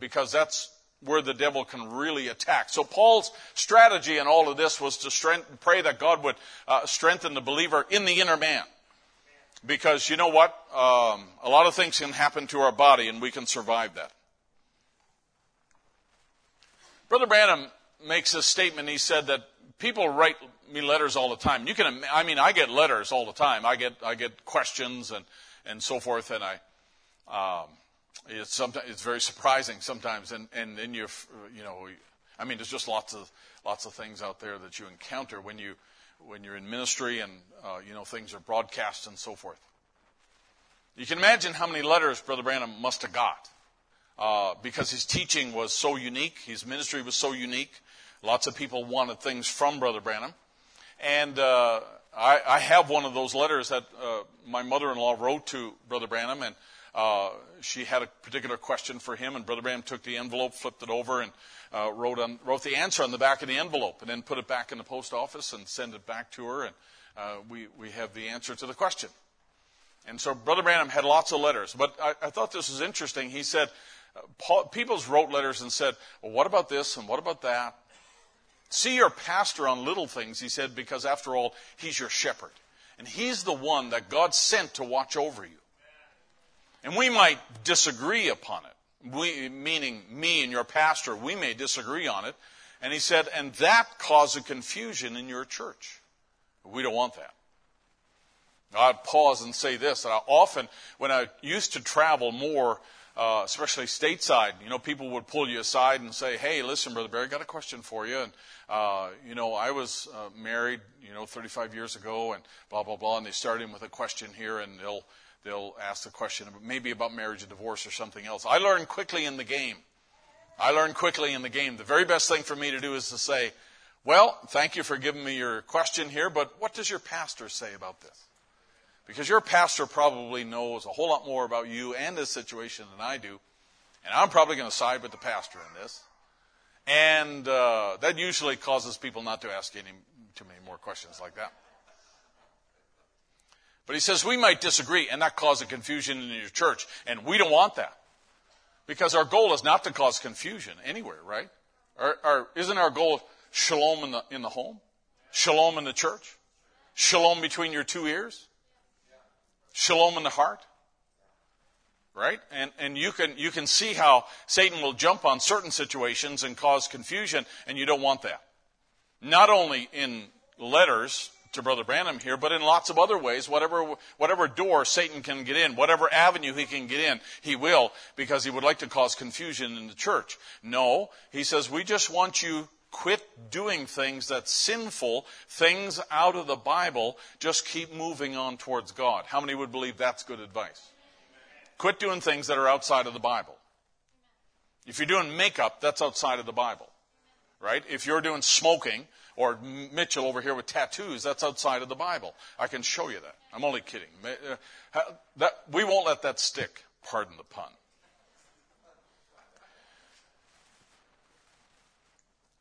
Speaker 3: because that's where the devil can really attack. So Paul's strategy in all of this was to strengthen, pray that God would uh, strengthen the believer in the inner man. Because you know what? Um, a lot of things can happen to our body and we can survive that. Brother Branham makes a statement. He said that people write me letters all the time. You can, I mean, I get letters all the time. I get, I get questions and, and so forth, and I, um, it's sometimes it's very surprising sometimes, and and then you, you know, I mean, there's just lots of lots of things out there that you encounter when you when you're in ministry, and uh, you know, things are broadcast and so forth. You can imagine how many letters Brother Branham must have got uh, because his teaching was so unique, his ministry was so unique. Lots of people wanted things from Brother Branham. And uh, I, I, have one of those letters that uh, my mother in law wrote to Brother Branham, and uh, she had a particular question for him, and Brother Branham took the envelope, flipped it over, and uh, wrote, on, wrote the answer on the back of the envelope, and then put it back in the post office and sent it back to her, and uh, we, we have the answer to the question. And so Brother Branham had lots of letters, but I, I thought this was interesting. He said, Paul, people wrote letters and said, well, what about this and what about that? See your pastor on little things, he said, because after all, he's your shepherd. And he's the one that God sent to watch over you. And we might disagree upon it. We, meaning me and your pastor, we may disagree on it. And he said, and that caused a confusion in your church. We don't want that. I'd pause and say this I often, when I used to travel more uh, especially stateside, you know, people would pull you aside and say, "Hey, listen, brother Barry, got a question for you." And uh, you know, I was uh, married, you know, 35 years ago, and blah blah blah. And they start in with a question here, and they'll they'll ask the question maybe about marriage and divorce or something else. I learned quickly in the game I learned quickly in the game the very best thing for me to do is to say, Well, thank you for giving me your question here, but what does your pastor say about this? Because your pastor probably knows a whole lot more about you and this situation than I do, and I'm probably going to side with the pastor in this. And uh, that usually causes people not to ask any too many more questions like that. But he says we might disagree and that cause a confusion in your church, and we don't want that. Because our goal is not to cause confusion anywhere, right? Our, our, isn't our goal shalom in the, in the home? Shalom in the church? Shalom between your two ears? Shalom in the heart? Right? And, and you can, you can see how Satan will jump on certain situations and cause confusion, and you don't want that. Not only in letters, to Brother Branham here, but in lots of other ways. Whatever, whatever door Satan can get in, whatever avenue he can get in, he will, because he would like to cause confusion in the church. No, he says, we just want you quit doing things that's sinful, things out of the Bible, just keep moving on towards God. How many would believe that's good advice? Quit doing things that are outside of the Bible. If you're doing makeup, that's outside of the Bible. Right? If you're doing smoking, or Mitchell over here with tattoos, that's outside of the Bible. I can show you that. I'm only kidding. Uh, that, we won't let that stick, pardon the pun.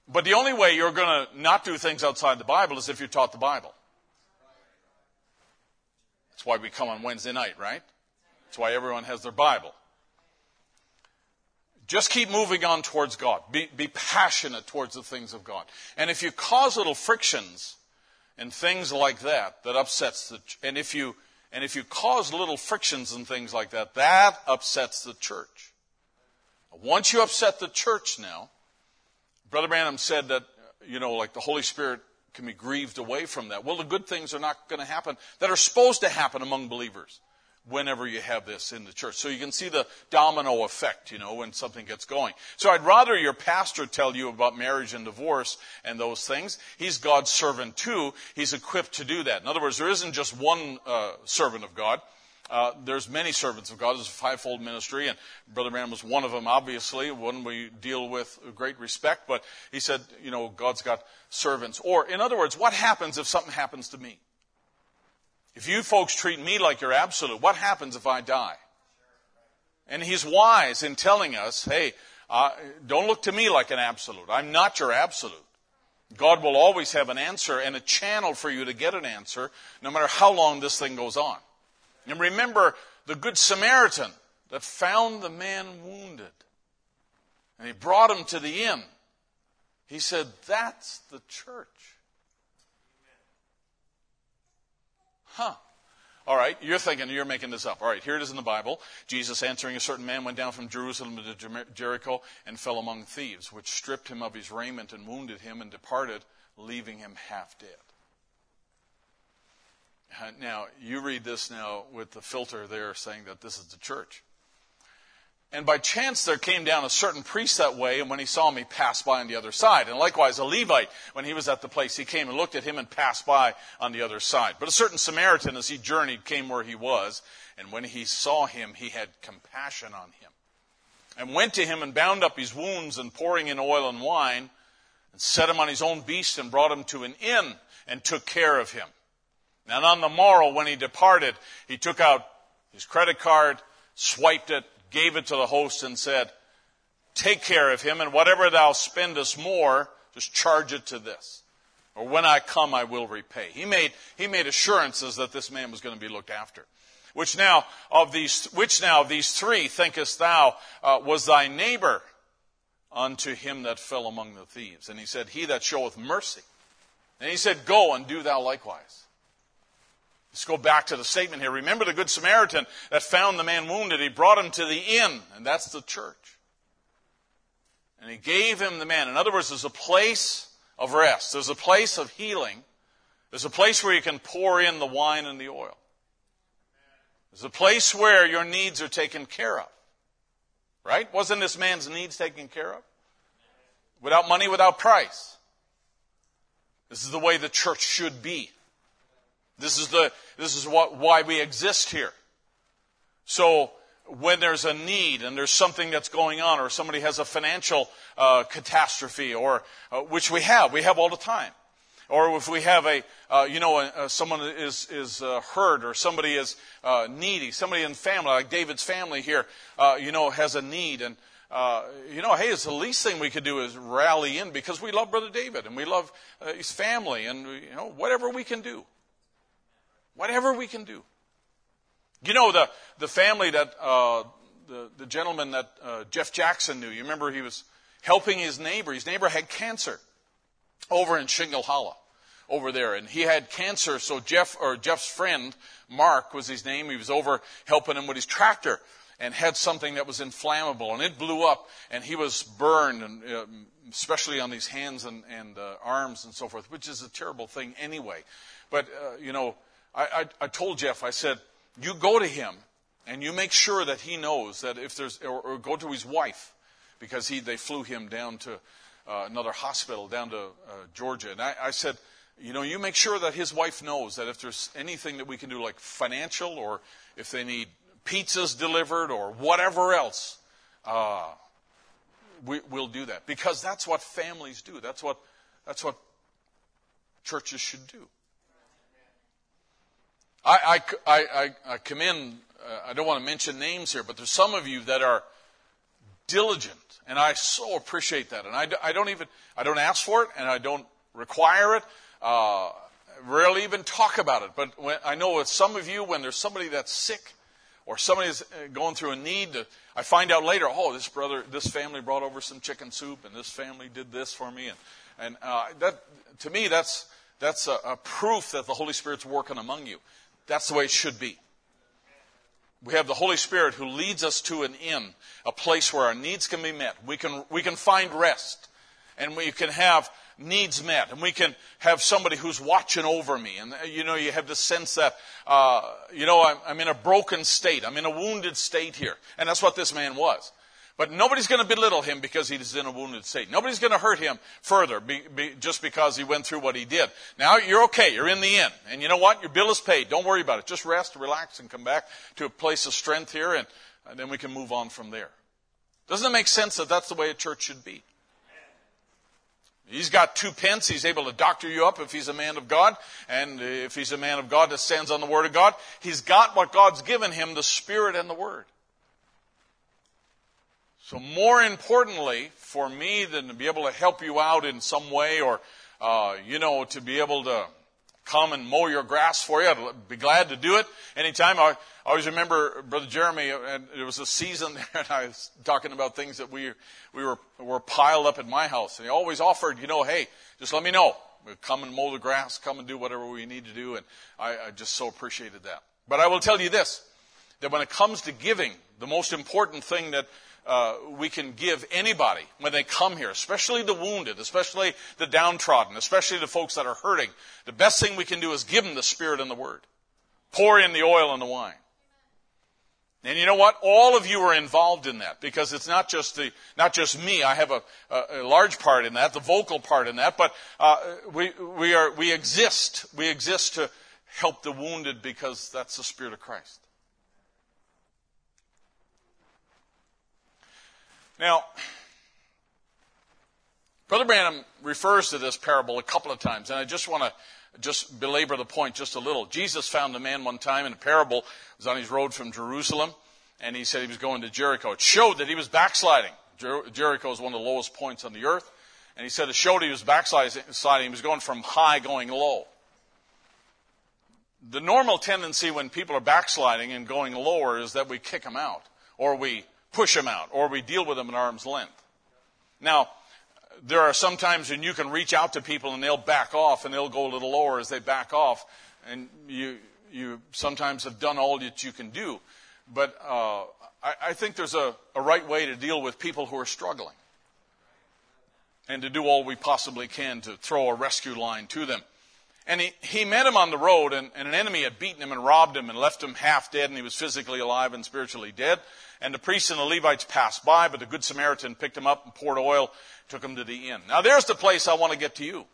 Speaker 3: But the only way you're going to not do things outside the Bible is if you're taught the Bible. That's why we come on Wednesday night, right? That's why everyone has their Bible. Just keep moving on towards God. Be, be passionate towards the things of God. And if you cause little frictions and things like that, that upsets the, and if you, and if you cause little frictions and things like that, that upsets the church. Once you upset the church now, Brother Branham said that, you know, like the Holy Spirit can be grieved away from that. Well, the good things are not going to happen that are supposed to happen among believers whenever you have this in the church. So you can see the domino effect, you know, when something gets going. So I'd rather your pastor tell you about marriage and divorce and those things. He's God's servant too. He's equipped to do that. In other words, there isn't just one uh, servant of God. Uh, there's many servants of God. There's a fivefold ministry, and Brother Branham was one of them, obviously, one we deal with great respect. But he said, you know, God's got servants. Or, in other words, what happens if something happens to me? If you folks treat me like you're absolute, what happens if I die? And he's wise in telling us, hey, uh, don't look to me like an absolute. I'm not your absolute. God will always have an answer and a channel for you to get an answer, no matter how long this thing goes on. And remember the Good Samaritan that found the man wounded. And he brought him to the inn. He said, That's the church. Huh. All right, you're thinking you're making this up. All right, here it is in the Bible. Jesus answering a certain man went down from Jerusalem to Jericho and fell among thieves, which stripped him of his raiment and wounded him and departed, leaving him half dead. Uh, now, you read this now with the filter there saying that this is the church. And by chance there came down a certain priest that way, and when he saw me, passed by on the other side. And likewise, a Levite, when he was at the place, he came and looked at him and passed by on the other side. But a certain Samaritan, as he journeyed, came where he was, and when he saw him, he had compassion on him, and went to him and bound up his wounds, and pouring in oil and wine, and set him on his own beast, and brought him to an inn, and took care of him. And on the morrow, when he departed, he took out his credit card, swiped it, gave it to the host and said, Take care of him, and whatever thou spendest more, just charge it to this. Or when I come, I will repay. He made, he made assurances that this man was going to be looked after. Which now of these, which now of these three thinkest thou uh, was thy neighbor unto him that fell among the thieves? And he said, He that showeth mercy. And he said, Go and do thou likewise. Let's go back to the statement here. Remember the Good Samaritan that found the man wounded. He brought him to the inn, and that's the church. And he gave him the man. In other words, there's a place of rest. There's a place of healing. There's a place where you can pour in the wine and the oil. There's a place where your needs are taken care of. Right? Wasn't this man's needs taken care of? Without money, without price. This is the way the church should be. This is the, this is what, why we exist here. So, when there's a need and there's something that's going on, or somebody has a financial uh, catastrophe, or uh, which we have, we have all the time. Or if we have a, uh, you know, a, a, someone is is uh, hurt, or somebody is uh, needy, somebody in family, like David's family here, uh, you know, has a need, and you know, hey, it's the least thing we could do is rally in because we love Brother David and we love his family, and you know, whatever we can do, whatever we can do. You know the the family that uh, the the gentleman that uh, Jeff Jackson knew. You remember he was helping his neighbor. His neighbor had cancer over in Shingle Hollow, over there, and he had cancer. So Jeff or Jeff's friend Mark was his name. He was over helping him with his tractor and had something that was inflammable, and it blew up, and he was burned, and uh, especially on his hands and, and uh, arms and so forth, which is a terrible thing anyway. But uh, you know, I, I, I told Jeff, I said you go to him and you make sure that he knows that if there's, or, or go to his wife, because he, they flew him down to uh, another hospital down to uh, Georgia. And I, I said, you know, you make sure that his wife knows that if there's anything that we can do, like financial, or if they need pizzas delivered, or whatever else, uh, we, will do that because that's what families do. That's what that's what churches should do. I, I, I, I commend, uh, I don't want to mention names here, but there's some of you that are diligent, and I so appreciate that. And I, I don't even, I don't ask for it, and I don't require it. Uh, rarely even talk about it. But when, I know with some of you, when there's somebody that's sick, or somebody's uh, going through a need, I find out later, oh, this brother, this family brought over some chicken soup, and this family did this for me, and and uh, that to me, that's that's a, a proof that the Holy Spirit's working among you. That's the way it should be. We have the Holy Spirit who leads us to an inn, a place where our needs can be met. We can, we can find rest and we can have needs met and we can have somebody who's watching over me. And, you know, you have the sense that, uh, you know, I'm, I'm in a broken state. I'm in a wounded state here. And that's what this man was. But nobody's going to belittle him because he's in a wounded state. Nobody's going to hurt him further be, be, just because he went through what he did. Now you're okay. You're in the inn. And you know what? Your bill is paid. Don't worry about it. Just rest, relax, and come back to a place of strength here, and, and then we can move on from there. Doesn't it make sense that that's the way a church should be? He's got two pence. He's able to doctor you up if he's a man of God. And if he's a man of God that stands on the Word of God, he's got what God's given him, the Spirit and the Word. So, more importantly for me than to be able to help you out in some way or, uh, you know, to be able to come and mow your grass for you, I'd be glad to do it anytime. I, I always remember Brother Jeremy, and it was a season there, and I was talking about things that we, we were, were piled up at my house. And he always offered, you know, hey, just let me know. Come and mow the grass, come and do whatever we need to do. And I, I just so appreciated that. But I will tell you this, that when it comes to giving, the most important thing that uh, we can give anybody when they come here, especially the wounded, especially the downtrodden, especially the folks that are hurting. The best thing we can do is give them the Spirit and the Word. Pour in the oil and the wine. And you know what? All of you are involved in that because it's not just the, not just me. I have a, a, a large part in that, the vocal part in that, but uh, we, we are, we exist. We exist to help the wounded because that's the Spirit of Christ. Now, Brother Branham refers to this parable a couple of times, and I just want to just belabor the point just a little. Jesus found a man one time in a parable, was on his road from Jerusalem, and he said he was going to Jericho. It showed that he was backsliding. Jer- Jericho is one of the lowest points on the earth, and he said it showed he was backsliding. He was going from high going low. The normal tendency when people are backsliding and going lower is that we kick them out, or we push them out or we deal with them at arm's length. Now, there are some times when you can reach out to people and they'll back off and they'll go a little lower as they back off. And you, you sometimes have done all that you can do. But uh, I, I, think there's a, a right way to deal with people who are struggling and to do all we possibly can to throw a rescue line to them. And he, he met him on the road, and, and, an enemy had beaten him and robbed him and left him half dead, and he was physically alive and spiritually dead. And the priests and the Levites passed by, but the Good Samaritan picked him up and poured oil, took him to the inn. Now there's the place I want to get to you.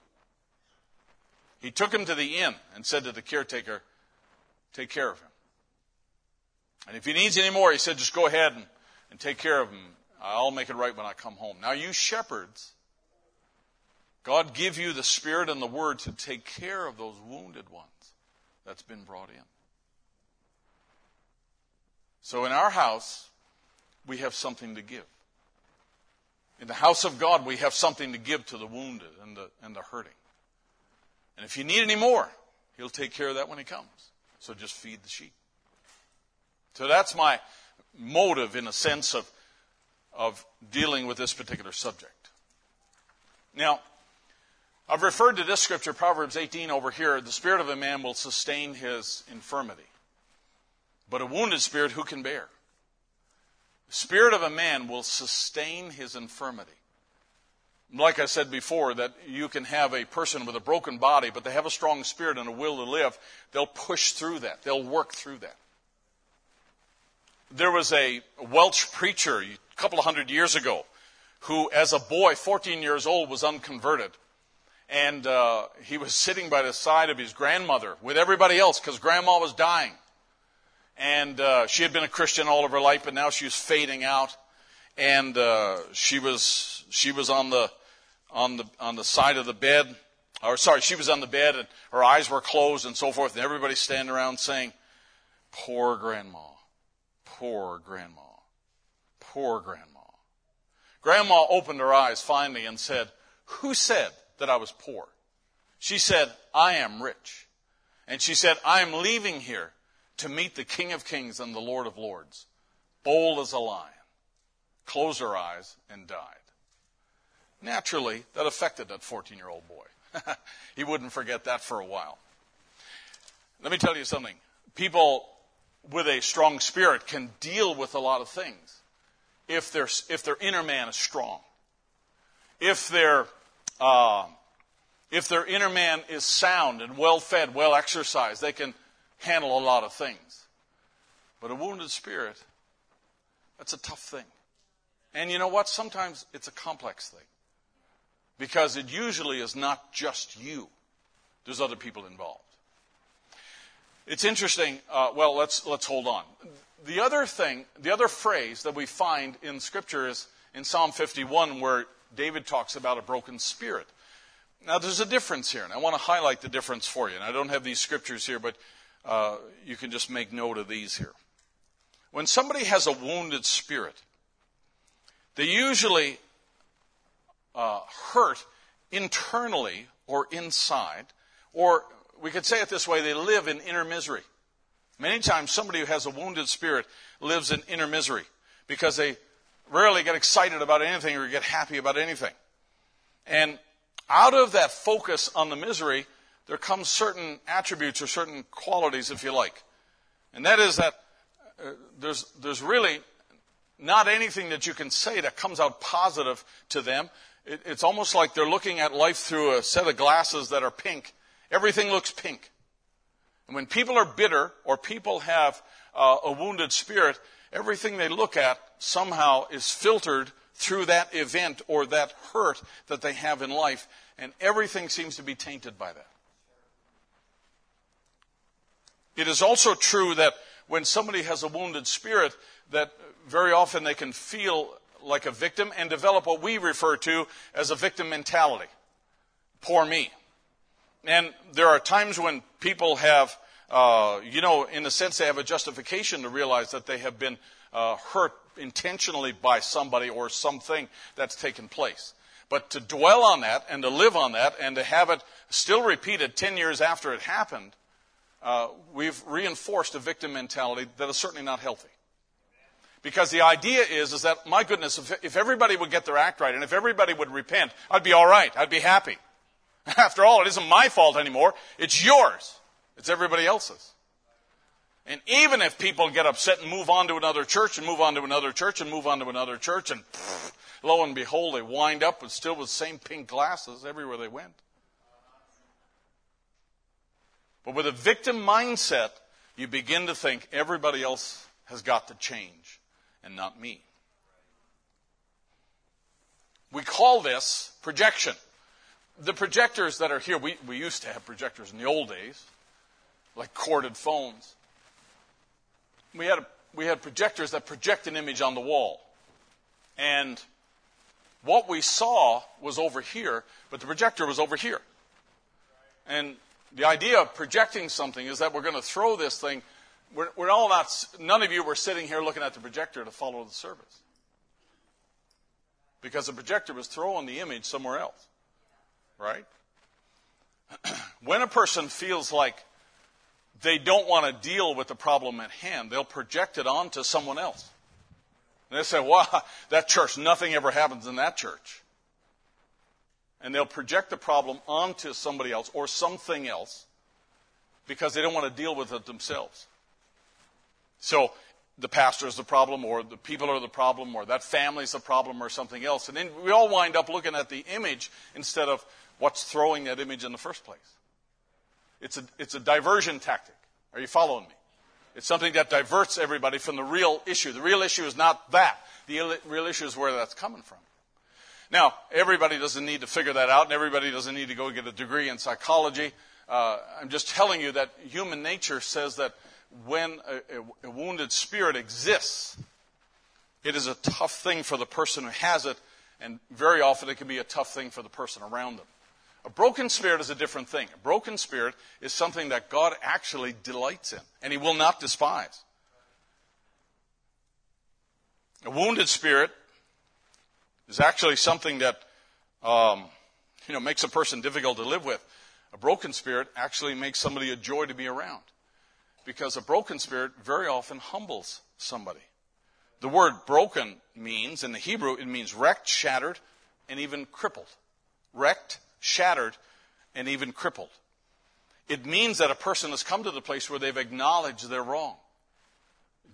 Speaker 3: He took him to the inn and said to the caretaker, Take care of him. And if he needs any more, he said, just go ahead and, and take care of him. I'll make it right when I come home. Now, you shepherds, God give you the Spirit and the Word to take care of those wounded ones that's been brought in. So in our house, we have something to give. In the house of God, we have something to give to the wounded and the, and the hurting. And if you need any more, He'll take care of that when He comes. So just feed the sheep. So that's my motive in a sense of, of dealing with this particular subject. Now, I've referred to this scripture, Proverbs 18 over here. The spirit of a man will sustain his infirmity, but a wounded spirit who can bear? The spirit of a man will sustain his infirmity. Like I said before, that you can have a person with a broken body, but they have a strong spirit and a will to live. They'll push through that. They'll work through that. There was a Welsh preacher a couple of hundred years ago who, as a boy, 14 years old, was unconverted. And uh, he was sitting by the side of his grandmother with everybody else because grandma was dying. And uh, she had been a Christian all of her life, but now she was fading out. And uh, she was she was on the on the on the side of the bed, or sorry, she was on the bed and her eyes were closed and so forth. And everybody standing around saying, "Poor grandma, poor grandma, poor grandma." Grandma opened her eyes finally and said, "Who said that I was poor?" She said, "I am rich." And she said, I am leaving here to meet the King of Kings and the Lord of Lords, bold as a lion, closed her eyes, and died. Naturally, that affected that 14 year old boy. he wouldn't forget that for a while. Let me tell you something. People with a strong spirit can deal with a lot of things if, their if their inner man is strong. If their, uh, if their inner man is sound and well fed, well exercised, they can handle a lot of things. But a wounded spirit, that's a tough thing. And you know what? Sometimes it's a complex thing. Because it usually is not just you, there's other people involved. It's interesting. Uh, well, let's, let's hold on. The other thing, the other phrase that we find in Scripture is in Psalm 51, where David talks about a broken spirit. Now, there's a difference here, and I want to highlight the difference for you. And I don't have these scriptures here, but uh, you can just make note of these here. When somebody has a wounded spirit, they usually uh, hurt internally or inside, or we could say it this way they live in inner misery. Many times, somebody who has a wounded spirit lives in inner misery because they rarely get excited about anything or get happy about anything. And out of that focus on the misery, there comes certain attributes or certain qualities, if you like. And that is that uh, there's, there's really not anything that you can say that comes out positive to them. It, it's almost like they're looking at life through a set of glasses that are pink. Everything looks pink. And when people are bitter or people have uh, a wounded spirit, everything they look at somehow is filtered through that event or that hurt that they have in life, and everything seems to be tainted by that. It is also true that when somebody has a wounded spirit, that very often they can feel like a victim and develop what we refer to as a victim mentality. Poor me. And there are times when people have, uh, you know, in a sense, they have a justification to realize that they have been uh, hurt intentionally by somebody or something that's taken place. But to dwell on that and to live on that and to have it still repeated 10 years after it happened, uh, we've reinforced a victim mentality that is certainly not healthy. Because the idea is, is that, my goodness, if, if everybody would get their act right and if everybody would repent, I'd be all right. I'd be happy. After all, it isn't my fault anymore. It's yours. It's everybody else's. And even if people get upset and move on to another church and move on to another church and move on to another church and pff, lo and behold, they wind up with still with the same pink glasses everywhere they went. But with a victim mindset, you begin to think everybody else has got to change and not me. We call this projection. The projectors that are here, we, we used to have projectors in the old days, like corded phones. We had a we had projectors that project an image on the wall. And what we saw was over here, but the projector was over here. And the idea of projecting something is that we're going to throw this thing. We're, we're all not, none of you were sitting here looking at the projector to follow the service. Because the projector was throwing the image somewhere else. Right? when a person feels like they don't want to deal with the problem at hand, they'll project it onto someone else. And they say, wow, that church, nothing ever happens in that church. And they'll project the problem onto somebody else or something else because they don't want to deal with it themselves. So the pastor is the problem, or the people are the problem, or that family is the problem, or something else. And then we all wind up looking at the image instead of what's throwing that image in the first place. It's a, it's a diversion tactic. Are you following me? It's something that diverts everybody from the real issue. The real issue is not that. The real issue is where that's coming from. Now, everybody doesn't need to figure that out, and everybody doesn't need to go get a degree in psychology. Uh, I'm just telling you that human nature says that when a, a, a wounded spirit exists, it is a tough thing for the person who has it, and very often it can be a tough thing for the person around them. A broken spirit is a different thing. A broken spirit is something that God actually delights in, and He will not despise. A wounded spirit is actually something that um, you know makes a person difficult to live with. A broken spirit actually makes somebody a joy to be around, because a broken spirit very often humbles somebody. The word broken means, in the Hebrew, it means wrecked, shattered, and even crippled. Wrecked, shattered, and even crippled. It means that a person has come to the place where they've acknowledged they're wrong.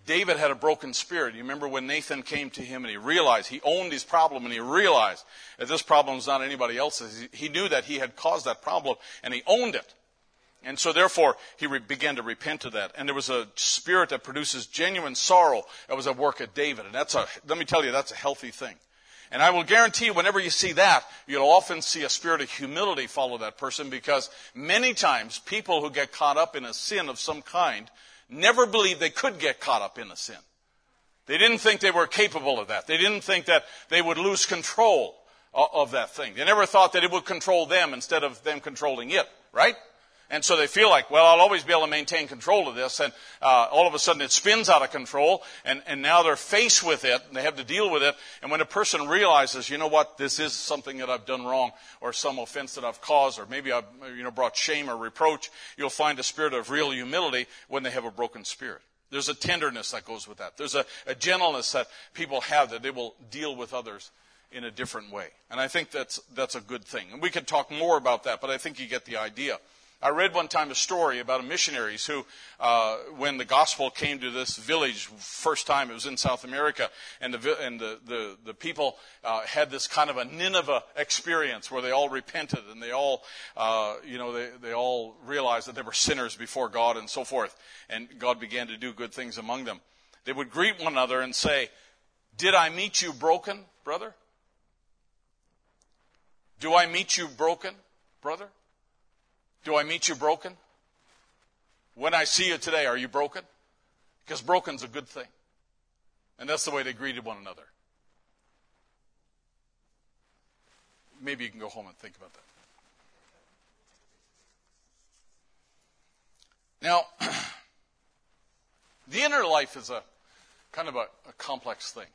Speaker 3: David had a broken spirit. You remember when Nathan came to him and he realized, he owned his problem and he realized that this problem is not anybody else's. He knew that he had caused that problem and he owned it. And so therefore, he re- began to repent of that. And there was a spirit that produces genuine sorrow that was at work at David. And that's a, let me tell you, that's a healthy thing. And I will guarantee you, whenever you see that, you'll often see a spirit of humility follow that person because many times people who get caught up in a sin of some kind never believed they could get caught up in a sin. They didn't think they were capable of that. They didn't think that they would lose control of that thing. They never thought that it would control them instead of them controlling it, right? And so they feel like, well, I'll always be able to maintain control of this. And uh, all of a sudden it spins out of control, and, and now they're faced with it, and they have to deal with it. And when a person realizes, you know what, this is something that I've done wrong, or some offense that I've caused, or maybe I've you know, brought shame or reproach, you'll find a spirit of real humility when they have a broken spirit. There's a tenderness that goes with that. There's a, a gentleness that people have that they will deal with others in a different way. And I think that's, that's a good thing. And we could talk more about that, but I think you get the idea. I read one time a story about a missionaries who, uh, when the gospel came to this village first time, it was in South America, and the and the the, the people uh, had this kind of a Nineveh experience where they all repented and they all, uh, you know, they they all realized that they were sinners before God and so forth, and God began to do good things among them. They would greet one another and say, "Did I meet you broken, brother? Do I meet you broken, brother?" Do I meet you broken? When I see you today, are you broken? Because broken's a good thing. And that's the way they greeted one another. Maybe you can go home and think about that. Now, the inner life is a kind of a, a complex thing.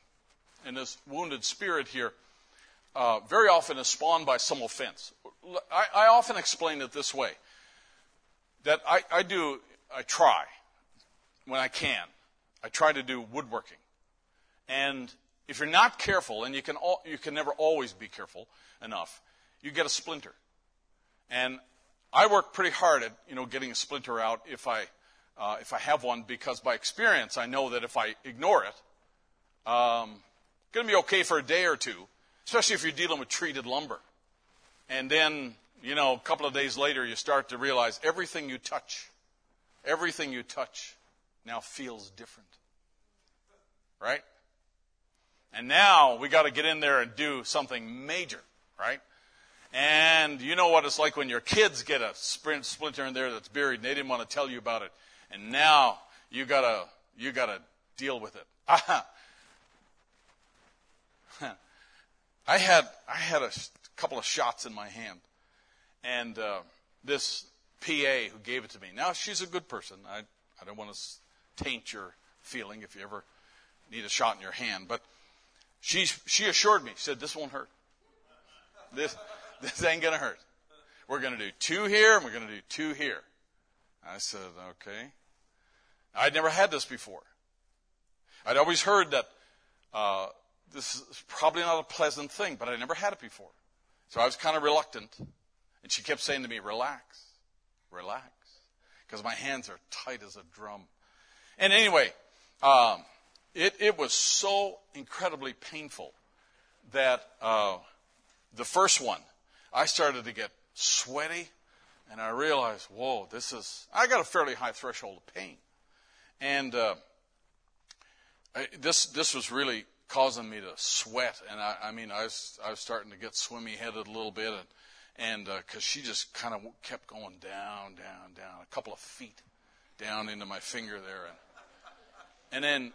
Speaker 3: And this wounded spirit here uh, very often is spawned by some offense. I, I often explain it this way that I, I do, I try when I can. I try to do woodworking. And if you're not careful, and you can, all, you can never always be careful enough, you get a splinter. And I work pretty hard at you know getting a splinter out if I uh, if I have one because by experience I know that if I ignore it, um, it's going to be okay for a day or two, especially if you're dealing with treated lumber. And then you know, a couple of days later, you start to realize everything you touch, everything you touch now feels different. Right? And now we got to get in there and do something major, right? And you know what it's like when your kids get a splinter in there that's buried and they didn't want to tell you about it. And now you gotta, you gotta deal with it. I had I had a couple of shots in my hand, and uh, this PA who gave it to me. Now she's a good person. I I don't want to taint your feeling if you ever need a shot in your hand, but she she assured me. She said this won't hurt. This this ain't gonna hurt. We're gonna do two here and we're gonna do two here. I said okay. I'd never had this before. I'd always heard that uh, this is probably not a pleasant thing, but I never had it before. So I was kind of reluctant. And she kept saying to me, relax, relax, because my hands are tight as a drum. And anyway, um, it, it was so incredibly painful that uh, the first one, I started to get sweaty, and I realized, whoa, this is, I got a fairly high threshold of pain. And uh, I, this, this was really causing me to sweat, and I, I mean, I was, I was starting to get swimmy headed a little bit, and and because uh, she just kind of kept going down, down, down, a couple of feet down into my finger there, and and then,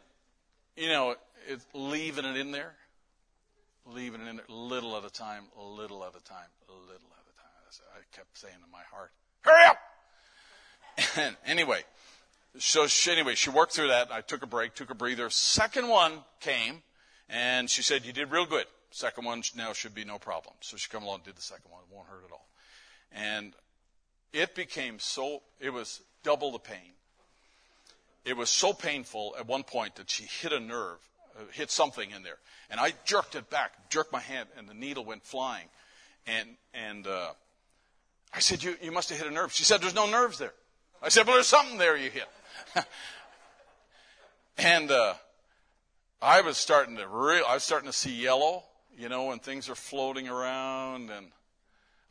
Speaker 3: you know, it, leaving it in there, leaving it in there, little at a time, little at a time, little at a time. I kept saying in my heart, "Hurry up!" And anyway, so she, anyway, she worked through that. I took a break, took a breather. Second one came, and she said, You did real good. Second one now should be no problem. So she come along and did the second one. It won't hurt at all. And it became so, it was double the pain. It was so painful at one point that she hit a nerve, uh, hit something in there. And I jerked it back, jerked my hand, and the needle went flying. And, and uh, I said, you, you must have hit a nerve. She said, There's no nerves there. I said, Well, there's something there you hit. and uh, I was starting to real, I was starting to see yellow, you know, when things are floating around. And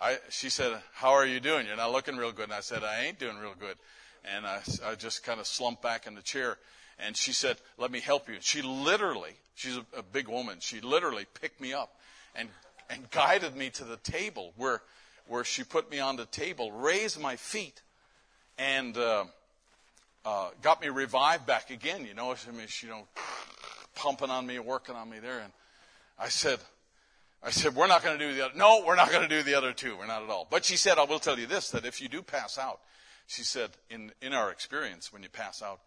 Speaker 3: I, she said, "How are you doing? You're not looking real good." And I said, "I ain't doing real good." And I, I just kind of slumped back in the chair. And she said, "Let me help you." And she literally, she's a, a big woman. She literally picked me up and and guided me to the table where where she put me on the table, raised my feet, and uh, uh, got me revived back again. You know, I mean, she, you know, pumping on me, working on me there. And I said, I said, we're not going to do the other. No, we're not going to do the other two. We're not at all. But she said, I will tell you this, that if you do pass out, she said, in, in our experience, when you pass out,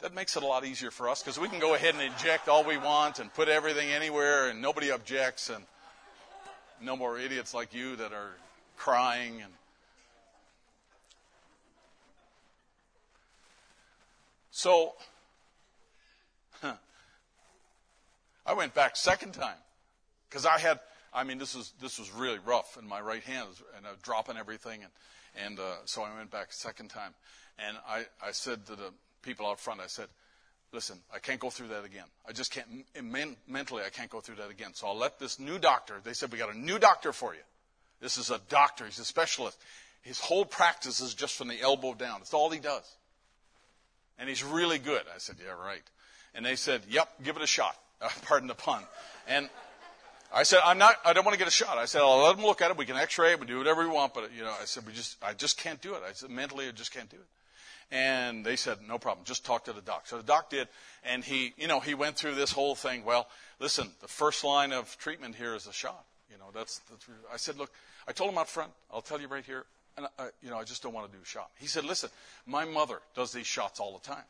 Speaker 3: that makes it a lot easier for us because we can go ahead and inject all we want and put everything anywhere and nobody objects and no more idiots like you that are crying and so I went back second time because I had. I mean, this was this was really rough in my right hand, and I was dropping everything, and and uh, so I went back a second time, and I I said to the people out front, I said, listen, I can't go through that again. I just can't men, mentally. I can't go through that again. So I'll let this new doctor. They said we got a new doctor for you. This is a doctor. He's a specialist. His whole practice is just from the elbow down. That's all he does. And he's really good. I said, yeah, right. And they said, yep, give it a shot. Uh, pardon the pun. And I said, I'm not, I don't want to get a shot. I said, I'll let them look at it. We can x-ray it. We do whatever we want. But, you know, I said, we just, I just can't do it. I said, mentally, I just can't do it. And they said, no problem. Just talk to the doc. So the doc did. And he, you know, he went through this whole thing. Well, listen, the first line of treatment here is a shot. You know, that's, that's I said, look, I told him out front, I'll tell you right here, and I, you know, I just don't want to do a shot. He said, listen, my mother does these shots all the time.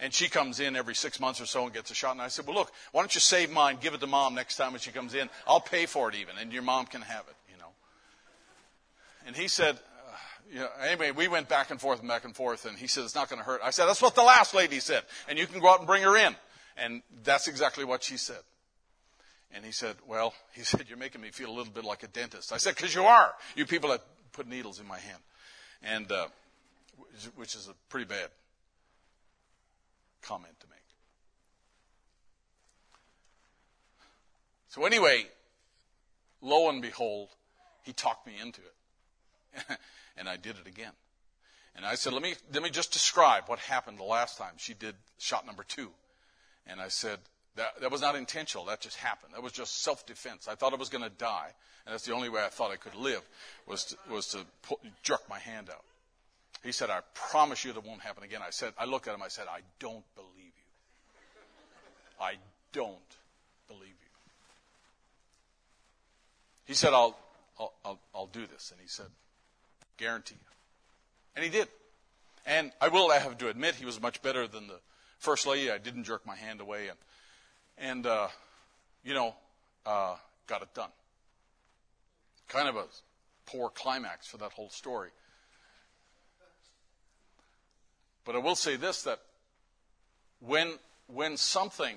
Speaker 3: And she comes in every six months or so and gets a shot. And I said, Well, look, why don't you save mine, give it to mom next time when she comes in? I'll pay for it even, and your mom can have it, you know. And he said, uh, you know, anyway, we went back and forth and back and forth, and he said, It's not going to hurt. I said, That's what the last lady said, and you can go out and bring her in. And that's exactly what she said. And he said, Well, he said, You're making me feel a little bit like a dentist. I said, Because you are. You people that put needles in my hand. And, uh, which is pretty bad comment to make. So, anyway, lo and behold, he talked me into it. and I did it again. And I said, let me, let me just describe what happened the last time she did shot number two. And I said, that, that was not intentional. That just happened. That was just self-defense. I thought I was going to die. And that's the only way I thought I could live was to, was to jerk my hand out. He said, I promise you that won't happen again. I said, I looked at him, I said, I don't believe you. I don't believe you. He said, I'll, I'll, I'll, I'll do this. And he said, guarantee you. And he did. And I will have to admit, he was much better than the first lady. I didn't jerk my hand away. And, and uh, you know, uh, got it done. Kind of a poor climax for that whole story. But I will say this that when, when something,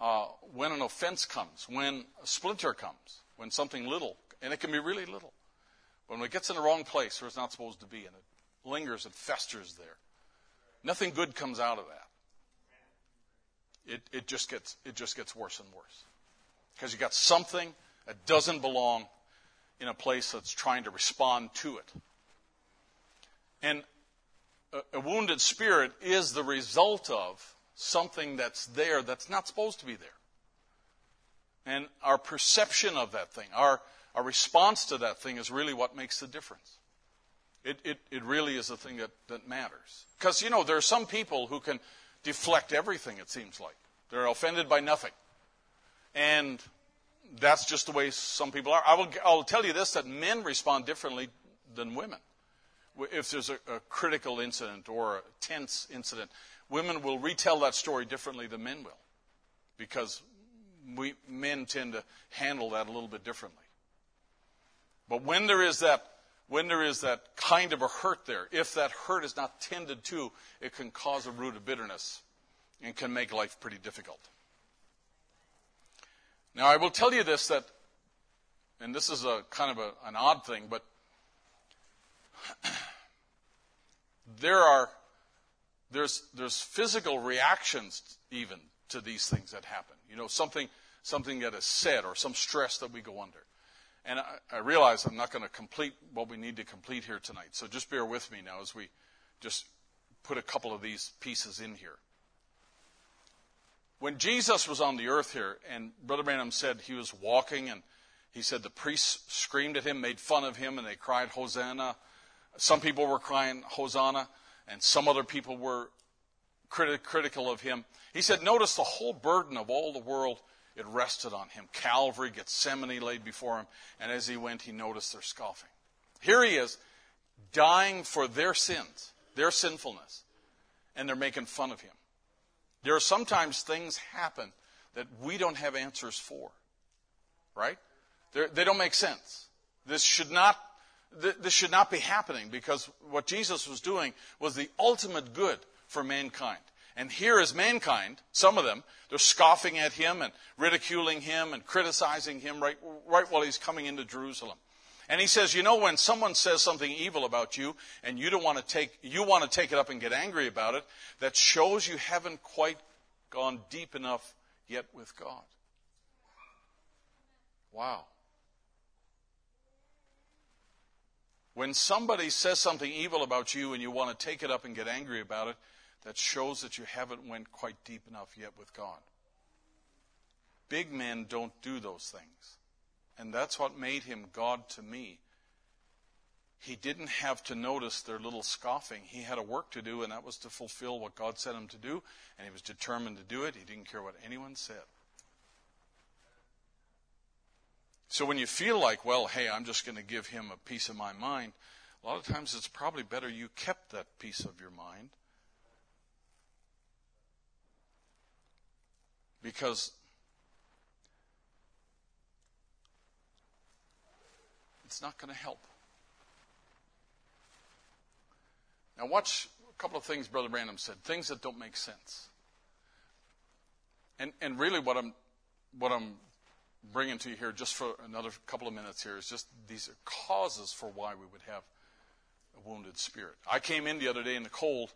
Speaker 3: uh, when an offense comes, when a splinter comes, when something little, and it can be really little, when it gets in the wrong place where it's not supposed to be and it lingers and festers there, nothing good comes out of that. It, it, just, gets, it just gets worse and worse. Because you got something that doesn't belong in a place that's trying to respond to it. And a, wounded spirit is the result of something that's there that's not supposed to be there. And our perception of that thing, our, our response to that thing is really what makes the difference. It, it, it really is the thing that, that matters. Because, you know, there are some people who can deflect everything, it seems like. They're offended by nothing. And that's just the way some people are. I will, I'll tell you this that men respond differently than women if there's a, a critical incident or a tense incident, women will retell that story differently than men will because we men tend to handle that a little bit differently. But when there is that when there is that kind of a hurt there, if that hurt is not tended to, it can cause a root of bitterness and can make life pretty difficult. Now, I will tell you this that, and this is a kind of a, an odd thing, but there are there's there's physical reactions even to these things that happen. You know, something something that is said or some stress that we go under. And I, I realize I'm not going to complete what we need to complete here tonight. So just bear with me now as we just put a couple of these pieces in here. When Jesus was on the earth here, and Brother Branham said he was walking, and he said the priests screamed at him, made fun of him, and they cried, Hosanna, some people were crying Hosanna, and some other people were criti- critical of him. He said, Notice the whole burden of all the world, it rested on him. Calvary, Gethsemane laid before him, and as he went, he noticed their scoffing. Here he is, dying for their sins, their sinfulness, and they're making fun of him. There are sometimes things happen that we don't have answers for, right? They're, they do not make sense. This should not this should not be happening because what Jesus was doing was the ultimate good for mankind. And here is mankind, some of them, they're scoffing at him and ridiculing him and criticizing him right, right while he's coming into Jerusalem. And he says, you know, when someone says something evil about you and you don't want to take, you want to take it up and get angry about it, that shows you haven't quite gone deep enough yet with God. Wow. When somebody says something evil about you and you want to take it up and get angry about it, that shows that you haven't went quite deep enough yet with God. Big men don't do those things. And that's what made him God to me. He didn't have to notice their little scoffing. He had a work to do, and that was to fulfill what God said him to do, and he was determined to do it. He didn't care what anyone said. So when you feel like, well, hey, I'm just going to give him a piece of my mind, a lot of times it's probably better you kept that piece of your mind. Because it's not going to help. Now, watch a couple of things Brother Branham said, things that don't make sense. And, and really, what I'm, what I'm bringing to you here just for another couple of minutes here is just these are causes for why we would have a wounded spirit. I came in the other day in the cold.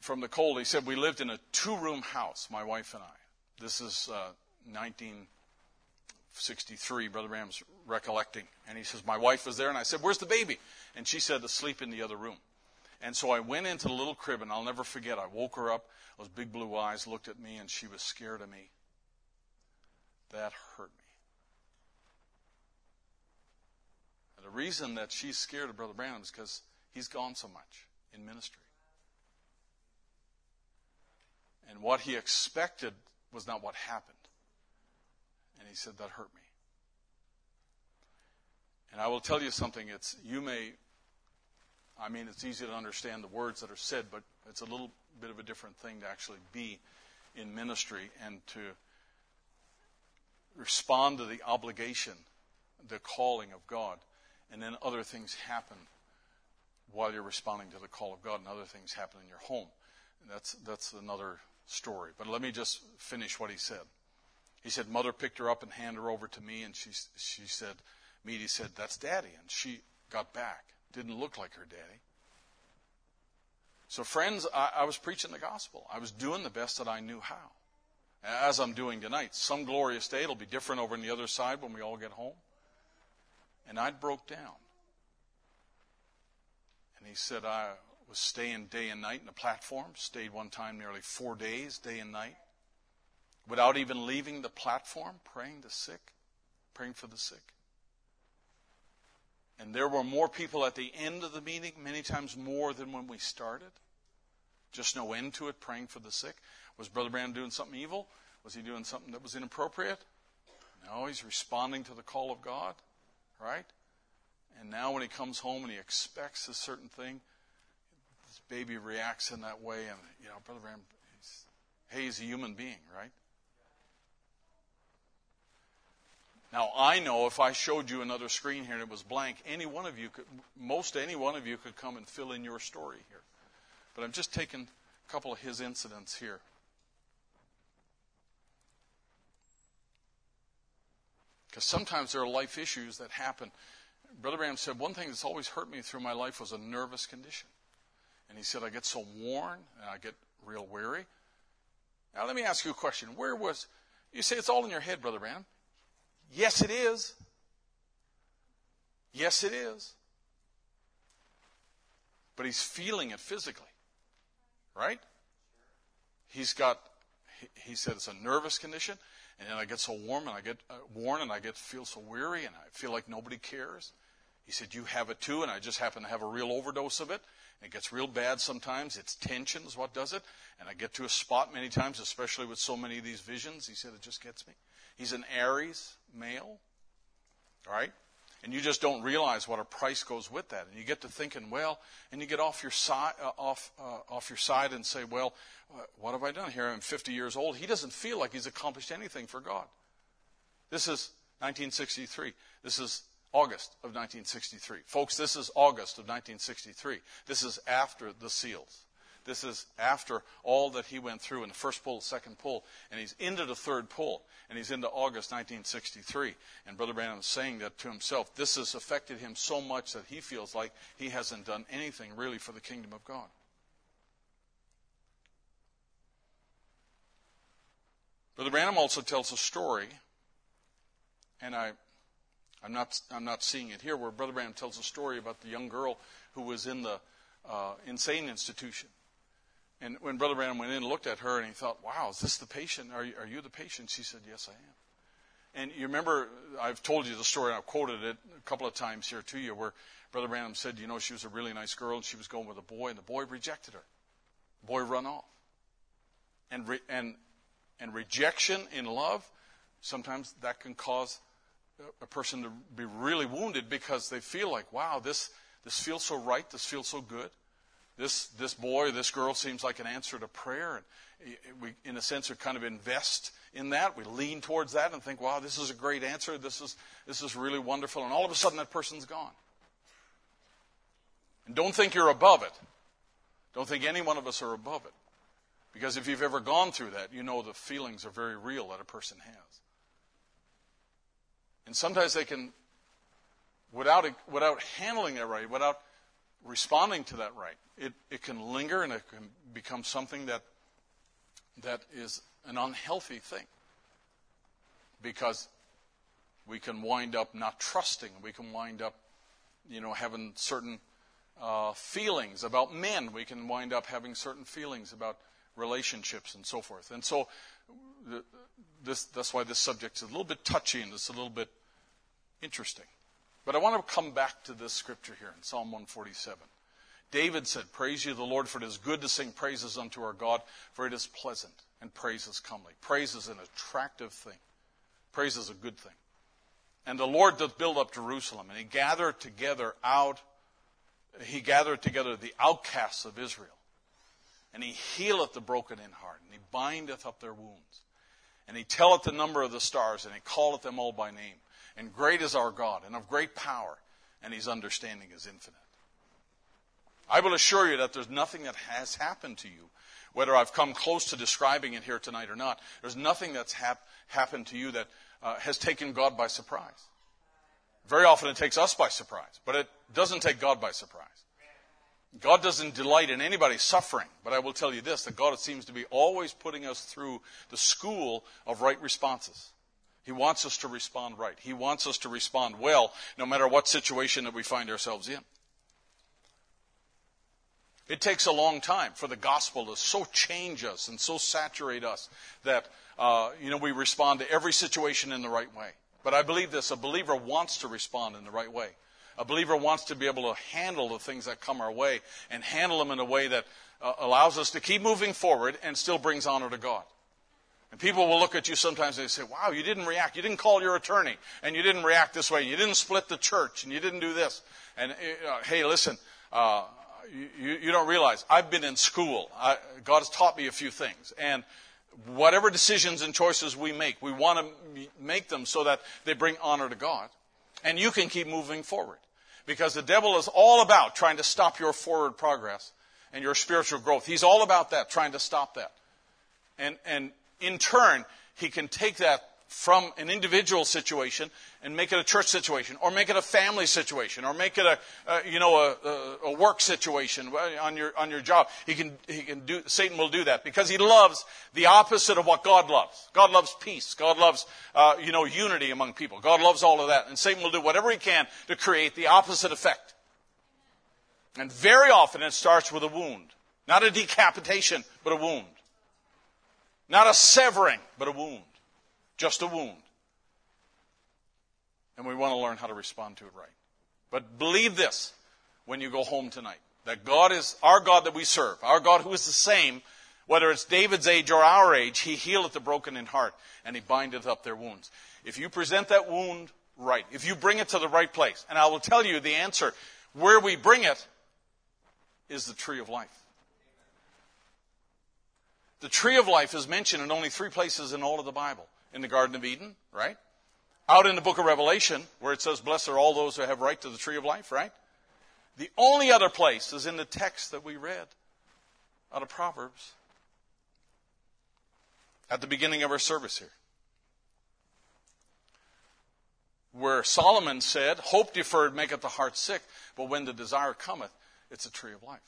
Speaker 3: From the cold, he said we lived in a two room house, my wife and I. This is uh, 1963, Brother Branham's recollecting. And he says, My wife was there, and I said, Where's the baby? And she said, Asleep in the other room. And so I went into the little crib, and I'll never forget, I woke her up, those big blue eyes looked at me, and she was scared of me. That hurt me. And the reason that she's scared of Brother Branham is because he's gone so much in ministry. And what he expected was not what happened. And he said, That hurt me. And I will tell you something, it's you may I mean it's easy to understand the words that are said, but it's a little bit of a different thing to actually be in ministry and to respond to the obligation, the calling of God, and then other things happen while you're responding to the call of God, and other things happen in your home. And that's that's another story. But let me just finish what he said. He said, Mother picked her up and handed her over to me, and she, she said, Meady said, That's Daddy. And she got back. Didn't look like her daddy. So, friends, I, I was preaching the gospel. I was doing the best that I knew how. As I'm doing tonight. Some glorious day, it'll be different over on the other side when we all get home. And I broke down. And he said, I was staying day and night in the platform, stayed one time nearly four days, day and night, without even leaving the platform, praying the sick, praying for the sick. And there were more people at the end of the meeting, many times more than when we started. Just no end to it, praying for the sick. Was Brother Branham doing something evil? Was he doing something that was inappropriate? No, he's responding to the call of God, right? And now when he comes home and he expects a certain thing, this baby reacts in that way, and you know, Brother Branham, he's, hey, he's a human being, right? Now I know if I showed you another screen here and it was blank, any one of you could, most any one of you could come and fill in your story here. But I'm just taking a couple of his incidents here. Because sometimes there are life issues that happen. Brother Branham said, one thing that's always hurt me through my life was a nervous condition. And he said, I get so worn and I get real weary. Now, let me ask you a question. Where was, you say it's all in your head, Brother Branham. Yes, it is. Yes, it is. But he's feeling it physically, right? He's got, he, said it's a nervous condition, and then I get so warm and I get uh, worn and I get feel so weary and I feel like nobody cares. He said, You have it too, and I just happen to have a real overdose of it. It gets real bad sometimes. It's tension is what does it. And I get to a spot many times, especially with so many of these visions. He said, it just gets me. He's an Aries male. All right? And you just don't realize what a price goes with that. And you get to thinking, well, and you get off your side, uh, off, uh, off your side and say, well, uh, what have I done here? I'm 50 years old. He doesn't feel like he's accomplished anything for God. This is 1963. This is August of 1963. Folks, this is August of 1963. This is after the seals. This is after all that he went through in the first pull, second pull, and he's into the third pull, and he's into August 1963. And Brother Branham is saying that to himself. This has affected him so much that he feels like he hasn't done anything really for the kingdom of God. Brother Branham also tells a story, and I I'm not, I'm not seeing it here, where Brother Branham tells a story about the young girl who was in the uh, insane institution. And when Brother Branham went in and looked at her and he thought, wow, is this the patient? Are you, are you the patient? She said, yes, I am. And you remember, I've told you the story, and I've quoted it a couple of times here to you, where Brother Branham said, you know, she was a really nice girl and she was going with a boy, and the boy rejected her. The boy run off. And, re- and, and rejection in love, sometimes that can cause a person to be really wounded because they feel like, wow, this, this feels so right, this feels so good. This, this boy, this girl seems like an answer to prayer. And we, in a sense, are kind of invest in that. We lean towards that and think, wow, this is a great answer. This is, this is really wonderful. And all of a sudden, that person's gone. And don't think you're above it. Don't think any one of us are above it. Because if you've ever gone through that, you know the feelings are very real that a person has. And sometimes they can, without, without handling it right, without responding to that right, it, it can linger and it can become something that, that is an unhealthy thing. Because we can wind up not trusting. We can wind up, you know, having certain uh, feelings about men. We can wind up having certain feelings about relationships and so forth. And so, this, that's why this subject is a little bit touchy and it's a little bit Interesting. But I want to come back to this scripture here in Psalm 147. David said, Praise you, the Lord, for it is good to sing praises unto our God, for it is pleasant, and praise is comely. Praise is an attractive thing. Praise is a good thing. And the Lord doth build up Jerusalem, and he gathered together out, he gathered together the outcasts of Israel. And he healeth the broken in heart, and he bindeth up their wounds. And he telleth the number of the stars, and he calleth them all by name. And great is our God, and of great power, and his understanding is infinite. I will assure you that there's nothing that has happened to you, whether I've come close to describing it here tonight or not. There's nothing that's hap- happened to you that uh, has taken God by surprise. Very often it takes us by surprise, but it doesn't take God by surprise. God doesn't delight in anybody's suffering, but I will tell you this that God seems to be always putting us through the school of right responses. He wants us to respond right. He wants us to respond well, no matter what situation that we find ourselves in. It takes a long time for the gospel to so change us and so saturate us that uh, you know we respond to every situation in the right way. But I believe this: a believer wants to respond in the right way. A believer wants to be able to handle the things that come our way and handle them in a way that uh, allows us to keep moving forward and still brings honor to God. And people will look at you sometimes and they say, Wow, you didn't react. You didn't call your attorney, and you didn't react this way. You didn't split the church, and you didn't do this. And uh, hey, listen, uh, you, you, don't realize I've been in school. I, God has taught me a few things. And whatever decisions and choices we make, we want to make them so that they bring honor to God. And you can keep moving forward. Because the devil is all about trying to stop your forward progress and your spiritual growth. He's all about that, trying to stop that. And, and in turn, he can take that from an individual situation and make it a church situation, or make it a family situation, or make it a, you know a, a, a, work situation on your on your job. He can he can do Satan will do that because he loves the opposite of what God loves. God loves peace. God loves uh, you know unity among people. God loves all of that, and Satan will do whatever he can to create the opposite effect. And very often it starts with a wound, not a decapitation, but a wound, not a severing, but a wound. Just a wound. And we want to learn how to respond to it right. But believe this when you go home tonight that God is our God that we serve, our God who is the same, whether it's David's age or our age, he healeth the broken in heart and he bindeth up their wounds. If you present that wound right, if you bring it to the right place, and I will tell you the answer where we bring it is the tree of life. The tree of life is mentioned in only three places in all of the Bible in the Garden of Eden, right? Out in the book of Revelation, where it says, Blessed are all those who have right to the tree of life, right? The only other place is in the text that we read out of Proverbs at the beginning of our service here. Where Solomon said, Hope deferred maketh the heart sick, but when the desire cometh, it's a tree of life.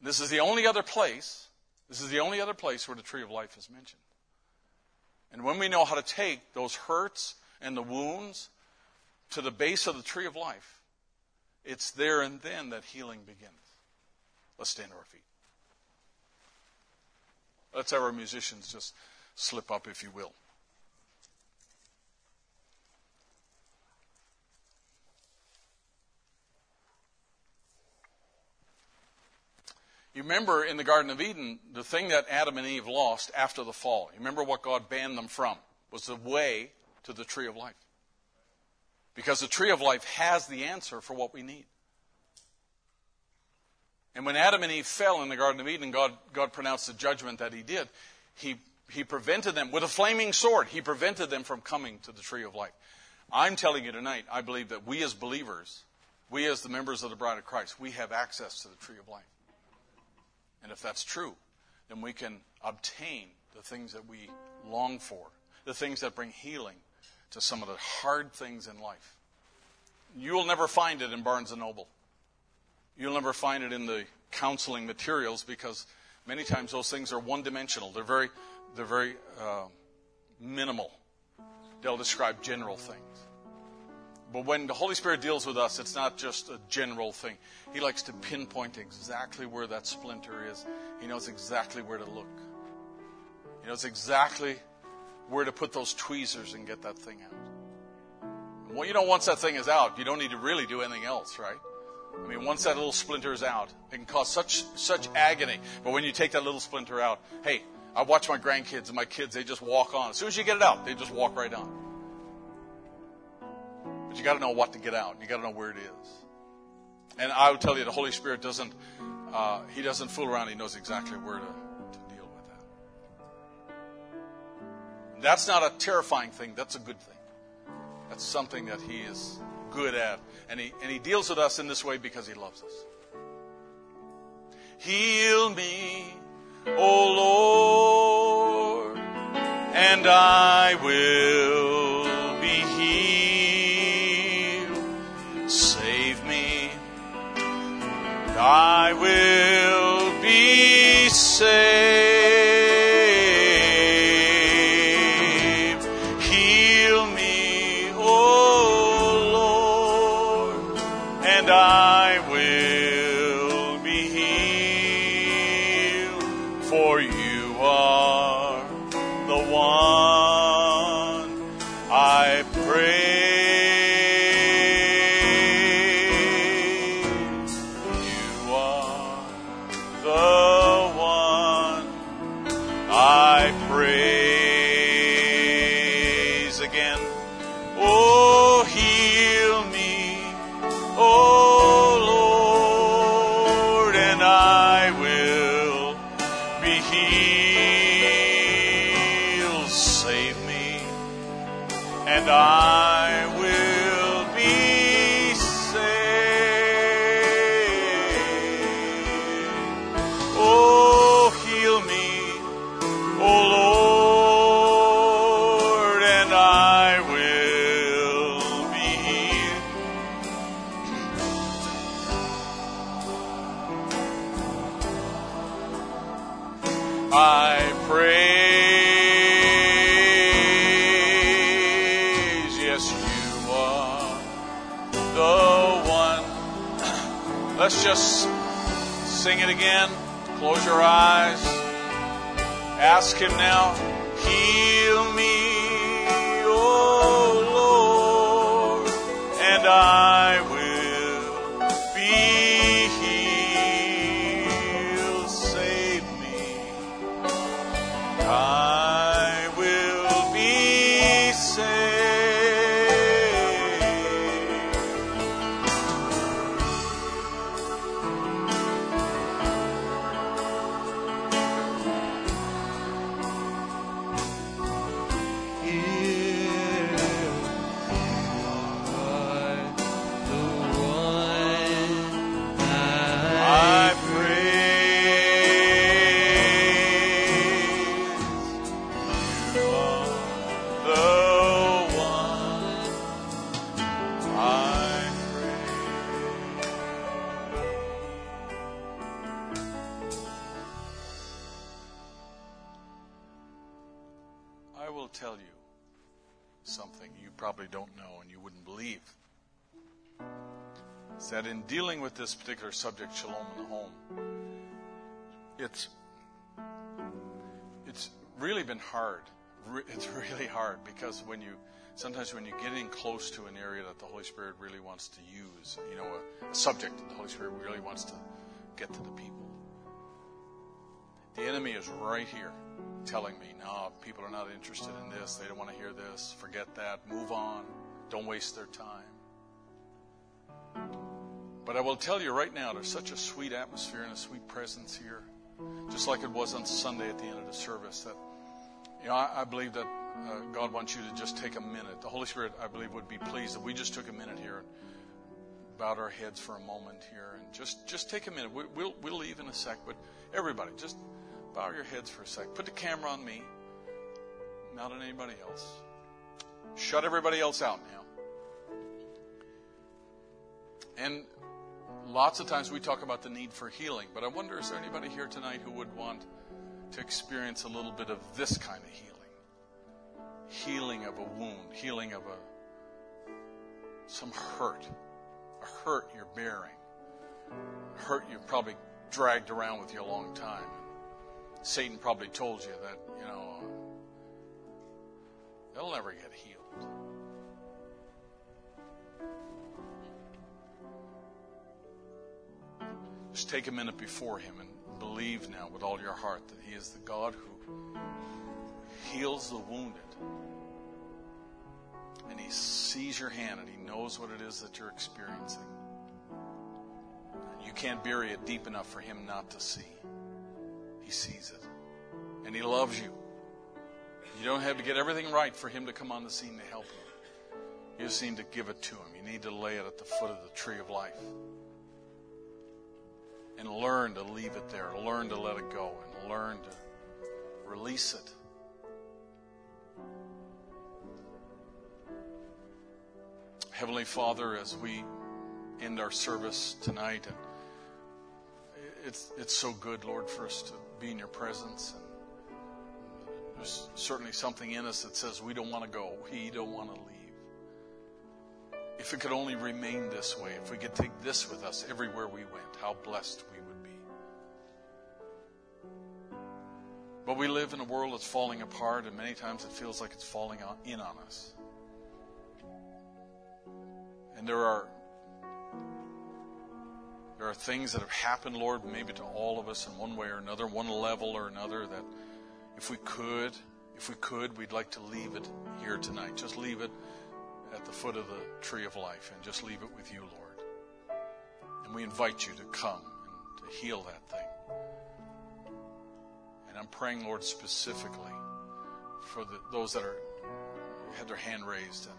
Speaker 3: This is the only other place, this is the only other place where the tree of life is mentioned. And when we know how to take those hurts and the wounds to the base of the tree of life, it's there and then that healing begins. Let's stand to our feet. Let's have our musicians just slip up, if you will. You remember in the Garden of Eden, the thing that Adam and Eve lost after the fall. You remember what God banned them from was the way to the tree of life. Because the tree of life has the answer for what we need. And when Adam and Eve fell in the Garden of Eden, God, God pronounced the judgment that He did. He, he prevented them with a flaming sword. He prevented them from coming to the tree of life. I'm telling you tonight, I believe that we as believers, we as the members of the bride of Christ, we have access to the tree of life. And if that's true, then we can obtain the things that we long for, the things that bring healing to some of the hard things in life. You'll never find it in Barnes and Noble. You'll never find it in the counseling materials because many times those things are one dimensional. They're very, they're very uh, minimal. They'll describe general things. But when the Holy Spirit deals with us, it's not just a general thing. He likes to pinpoint exactly where that splinter is. He knows exactly where to look. He knows exactly where to put those tweezers and get that thing out. Well, you know, once that thing is out, you don't need to really do anything else, right? I mean, once that little splinter is out, it can cause such such agony. But when you take that little splinter out, hey, I watch my grandkids and my kids, they just walk on. As soon as you get it out, they just walk right on. But you got to know what to get out. You got to know where it is. And I will tell you, the Holy Spirit doesn't, uh, He doesn't fool around. He knows exactly where to, to deal with that. That's not a terrifying thing. That's a good thing. That's something that He is good at. And He, and he deals with us in this way because He loves us. Heal me O Lord, and I will I will be saved. This particular subject, shalom in the home, it's it's really been hard. It's really hard because when you sometimes when you're getting close to an area that the Holy Spirit really wants to use, you know, a, a subject that the Holy Spirit really wants to get to the people, the enemy is right here telling me, no, people are not interested in this. They don't want to hear this. Forget that. Move on. Don't waste their time. But I will tell you right now, there's such a sweet atmosphere and a sweet presence here, just like it was on Sunday at the end of the service. That you know, I, I believe that uh, God wants you to just take a minute. The Holy Spirit, I believe, would be pleased that we just took a minute here and bowed our heads for a moment here, and just just take a minute. We, we'll we'll leave in a sec, but everybody, just bow your heads for a sec. Put the camera on me, not on anybody else. Shut everybody else out now. And lots of times we talk about the need for healing, but I wonder is there anybody here tonight who would want to experience a little bit of this kind of healing? Healing of a wound, healing of a some hurt, a hurt you're bearing, hurt you've probably dragged around with you a long time. Satan probably told you that, you know, uh, they'll never get healed. Just take a minute before Him and believe now with all your heart that He is the God who heals the wounded. And He sees your hand and He knows what it is that you're experiencing. You can't bury it deep enough for Him not to see. He sees it. And He loves you. You don't have to get everything right for Him to come on the scene to help you. You just need to give it to Him. You need to lay it at the foot of the tree of life. And learn to leave it there, learn to let it go, and learn to release it. Heavenly Father, as we end our service tonight, and it's it's so good, Lord, for us to be in Your presence. And there's certainly something in us that says we don't want to go, we don't want to leave. If it could only remain this way, if we could take this with us everywhere we went, how blessed we would be. But we live in a world that's falling apart, and many times it feels like it's falling in on us. And there are there are things that have happened, Lord, maybe to all of us in one way or another, one level or another, that if we could, if we could, we'd like to leave it here tonight. Just leave it at the foot of the tree of life and just leave it with you, Lord. And we invite you to come and to heal that thing. And I'm praying, Lord, specifically for the, those that are had their hand raised and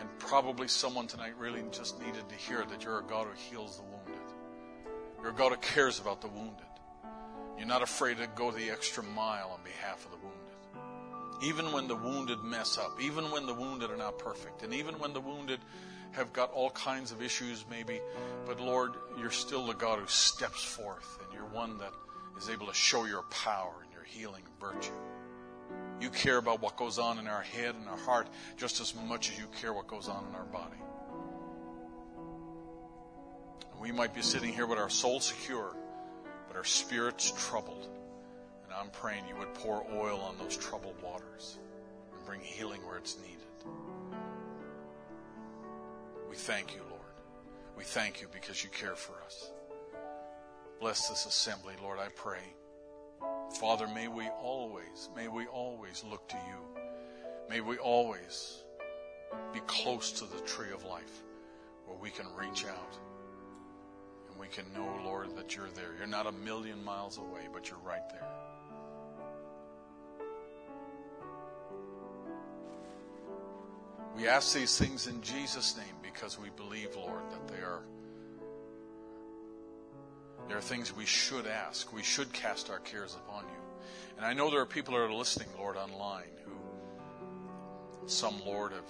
Speaker 3: and probably someone tonight really just needed to hear that you're a God who heals the wounded. You're a God who cares about the wounded. You're not afraid to go the extra mile on behalf of the wounded. Even when the wounded mess up, even when the wounded are not perfect, and even when the wounded have got all kinds of issues, maybe, but Lord, you're still the God who steps forth, and you're one that is able to show your power and your healing virtue. You care about what goes on in our head and our heart just as much as you care what goes on in our body. We might be sitting here with our soul secure, but our spirit's troubled. And I'm praying you would pour oil on those troubled waters and bring healing where it's needed. We thank you, Lord. We thank you because you care for us. Bless this assembly, Lord, I pray. Father, may we always, may we always look to you. May we always be close to the tree of life where we can reach out and we can know, Lord, that you're there. You're not a million miles away, but you're right there. We ask these things in Jesus' name because we believe, Lord, that they are there are things we should ask. We should cast our cares upon you. And I know there are people that are listening, Lord, online who some, Lord, have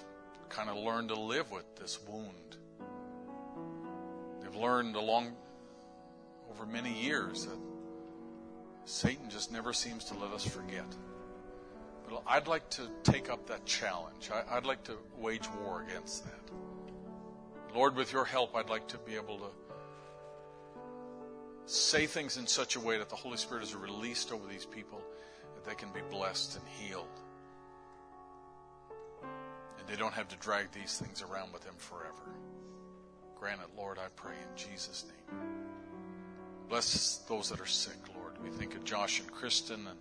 Speaker 3: kind of learned to live with this wound. They've learned along over many years that Satan just never seems to let us forget. I'd like to take up that challenge. I'd like to wage war against that. Lord, with your help, I'd like to be able to say things in such a way that the Holy Spirit is released over these people that they can be blessed and healed. And they don't have to drag these things around with them forever. Grant it, Lord, I pray in Jesus' name. Bless those that are sick, Lord. We think of Josh and Kristen and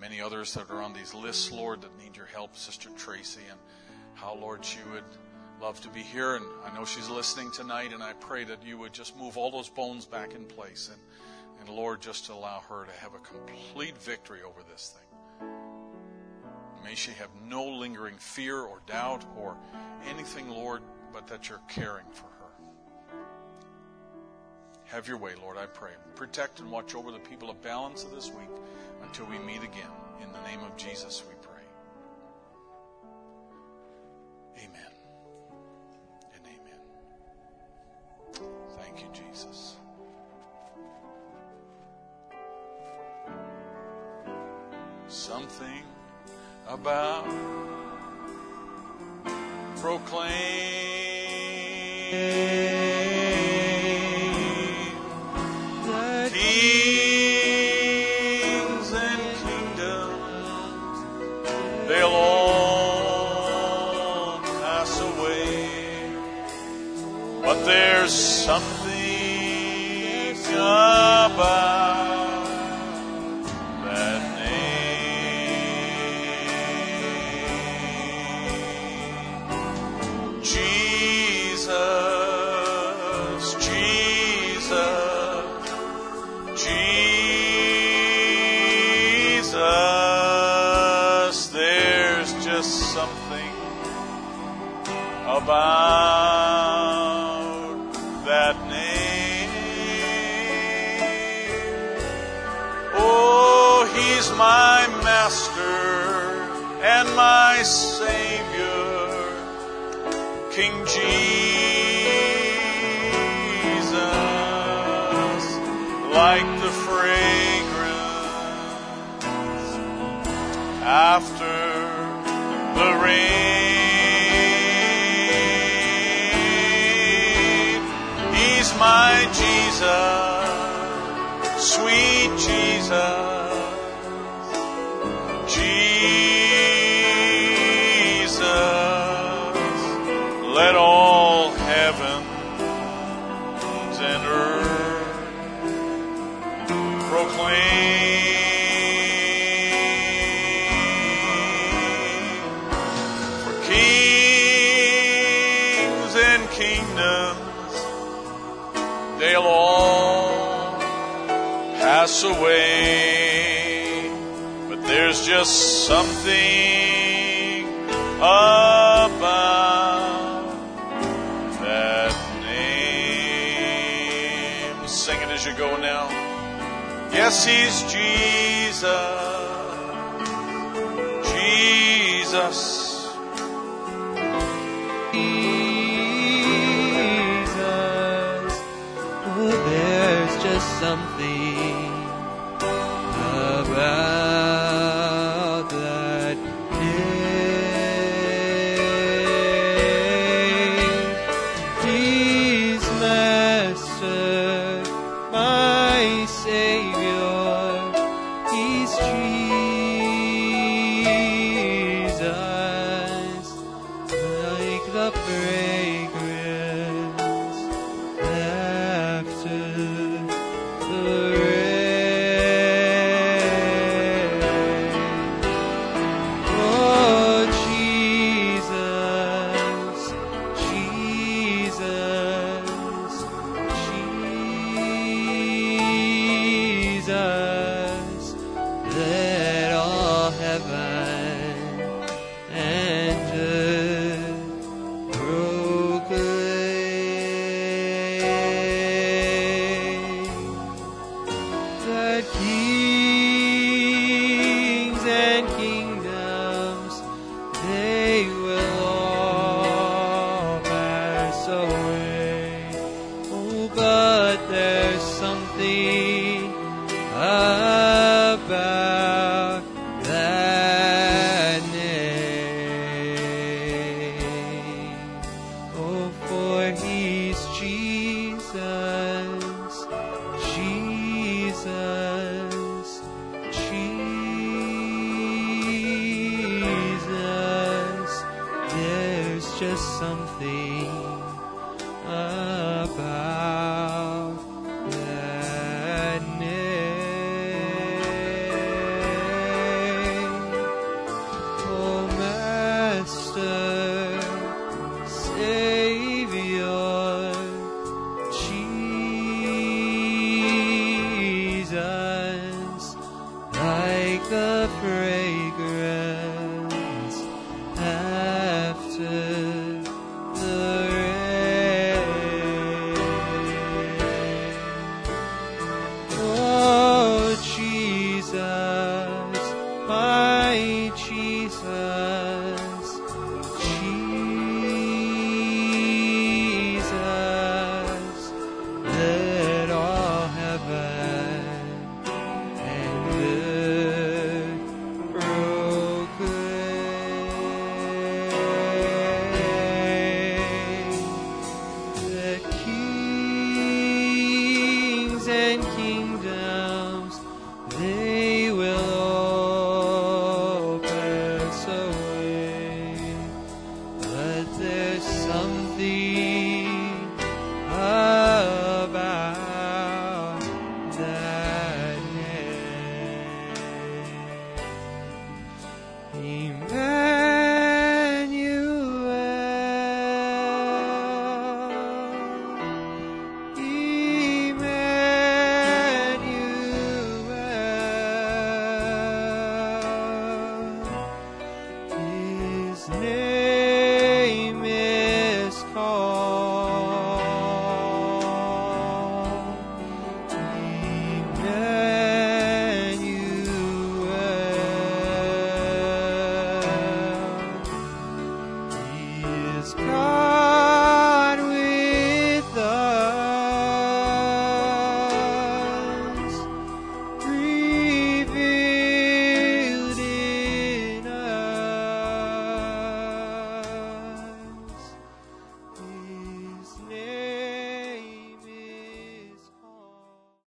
Speaker 3: many others that are on these lists, Lord, that need your help, Sister Tracy, and how, Lord, she would love to be here, and I know she's listening tonight, and I pray that you would just move all those bones back in place, and, and Lord, just allow her to have a complete victory over this thing. May she have no lingering fear or doubt or anything, Lord, but that you're caring for. Have your way, Lord, I pray. Protect and watch over the people of balance of this week until we meet again. In the name of Jesus, we pray. Amen. And amen. Thank you, Jesus. Something about proclaim some Jesus, like the fragrance after the rain. He's my Jesus. something about that name. Sing it as you go now. Yes, He's Jesus. Jesus.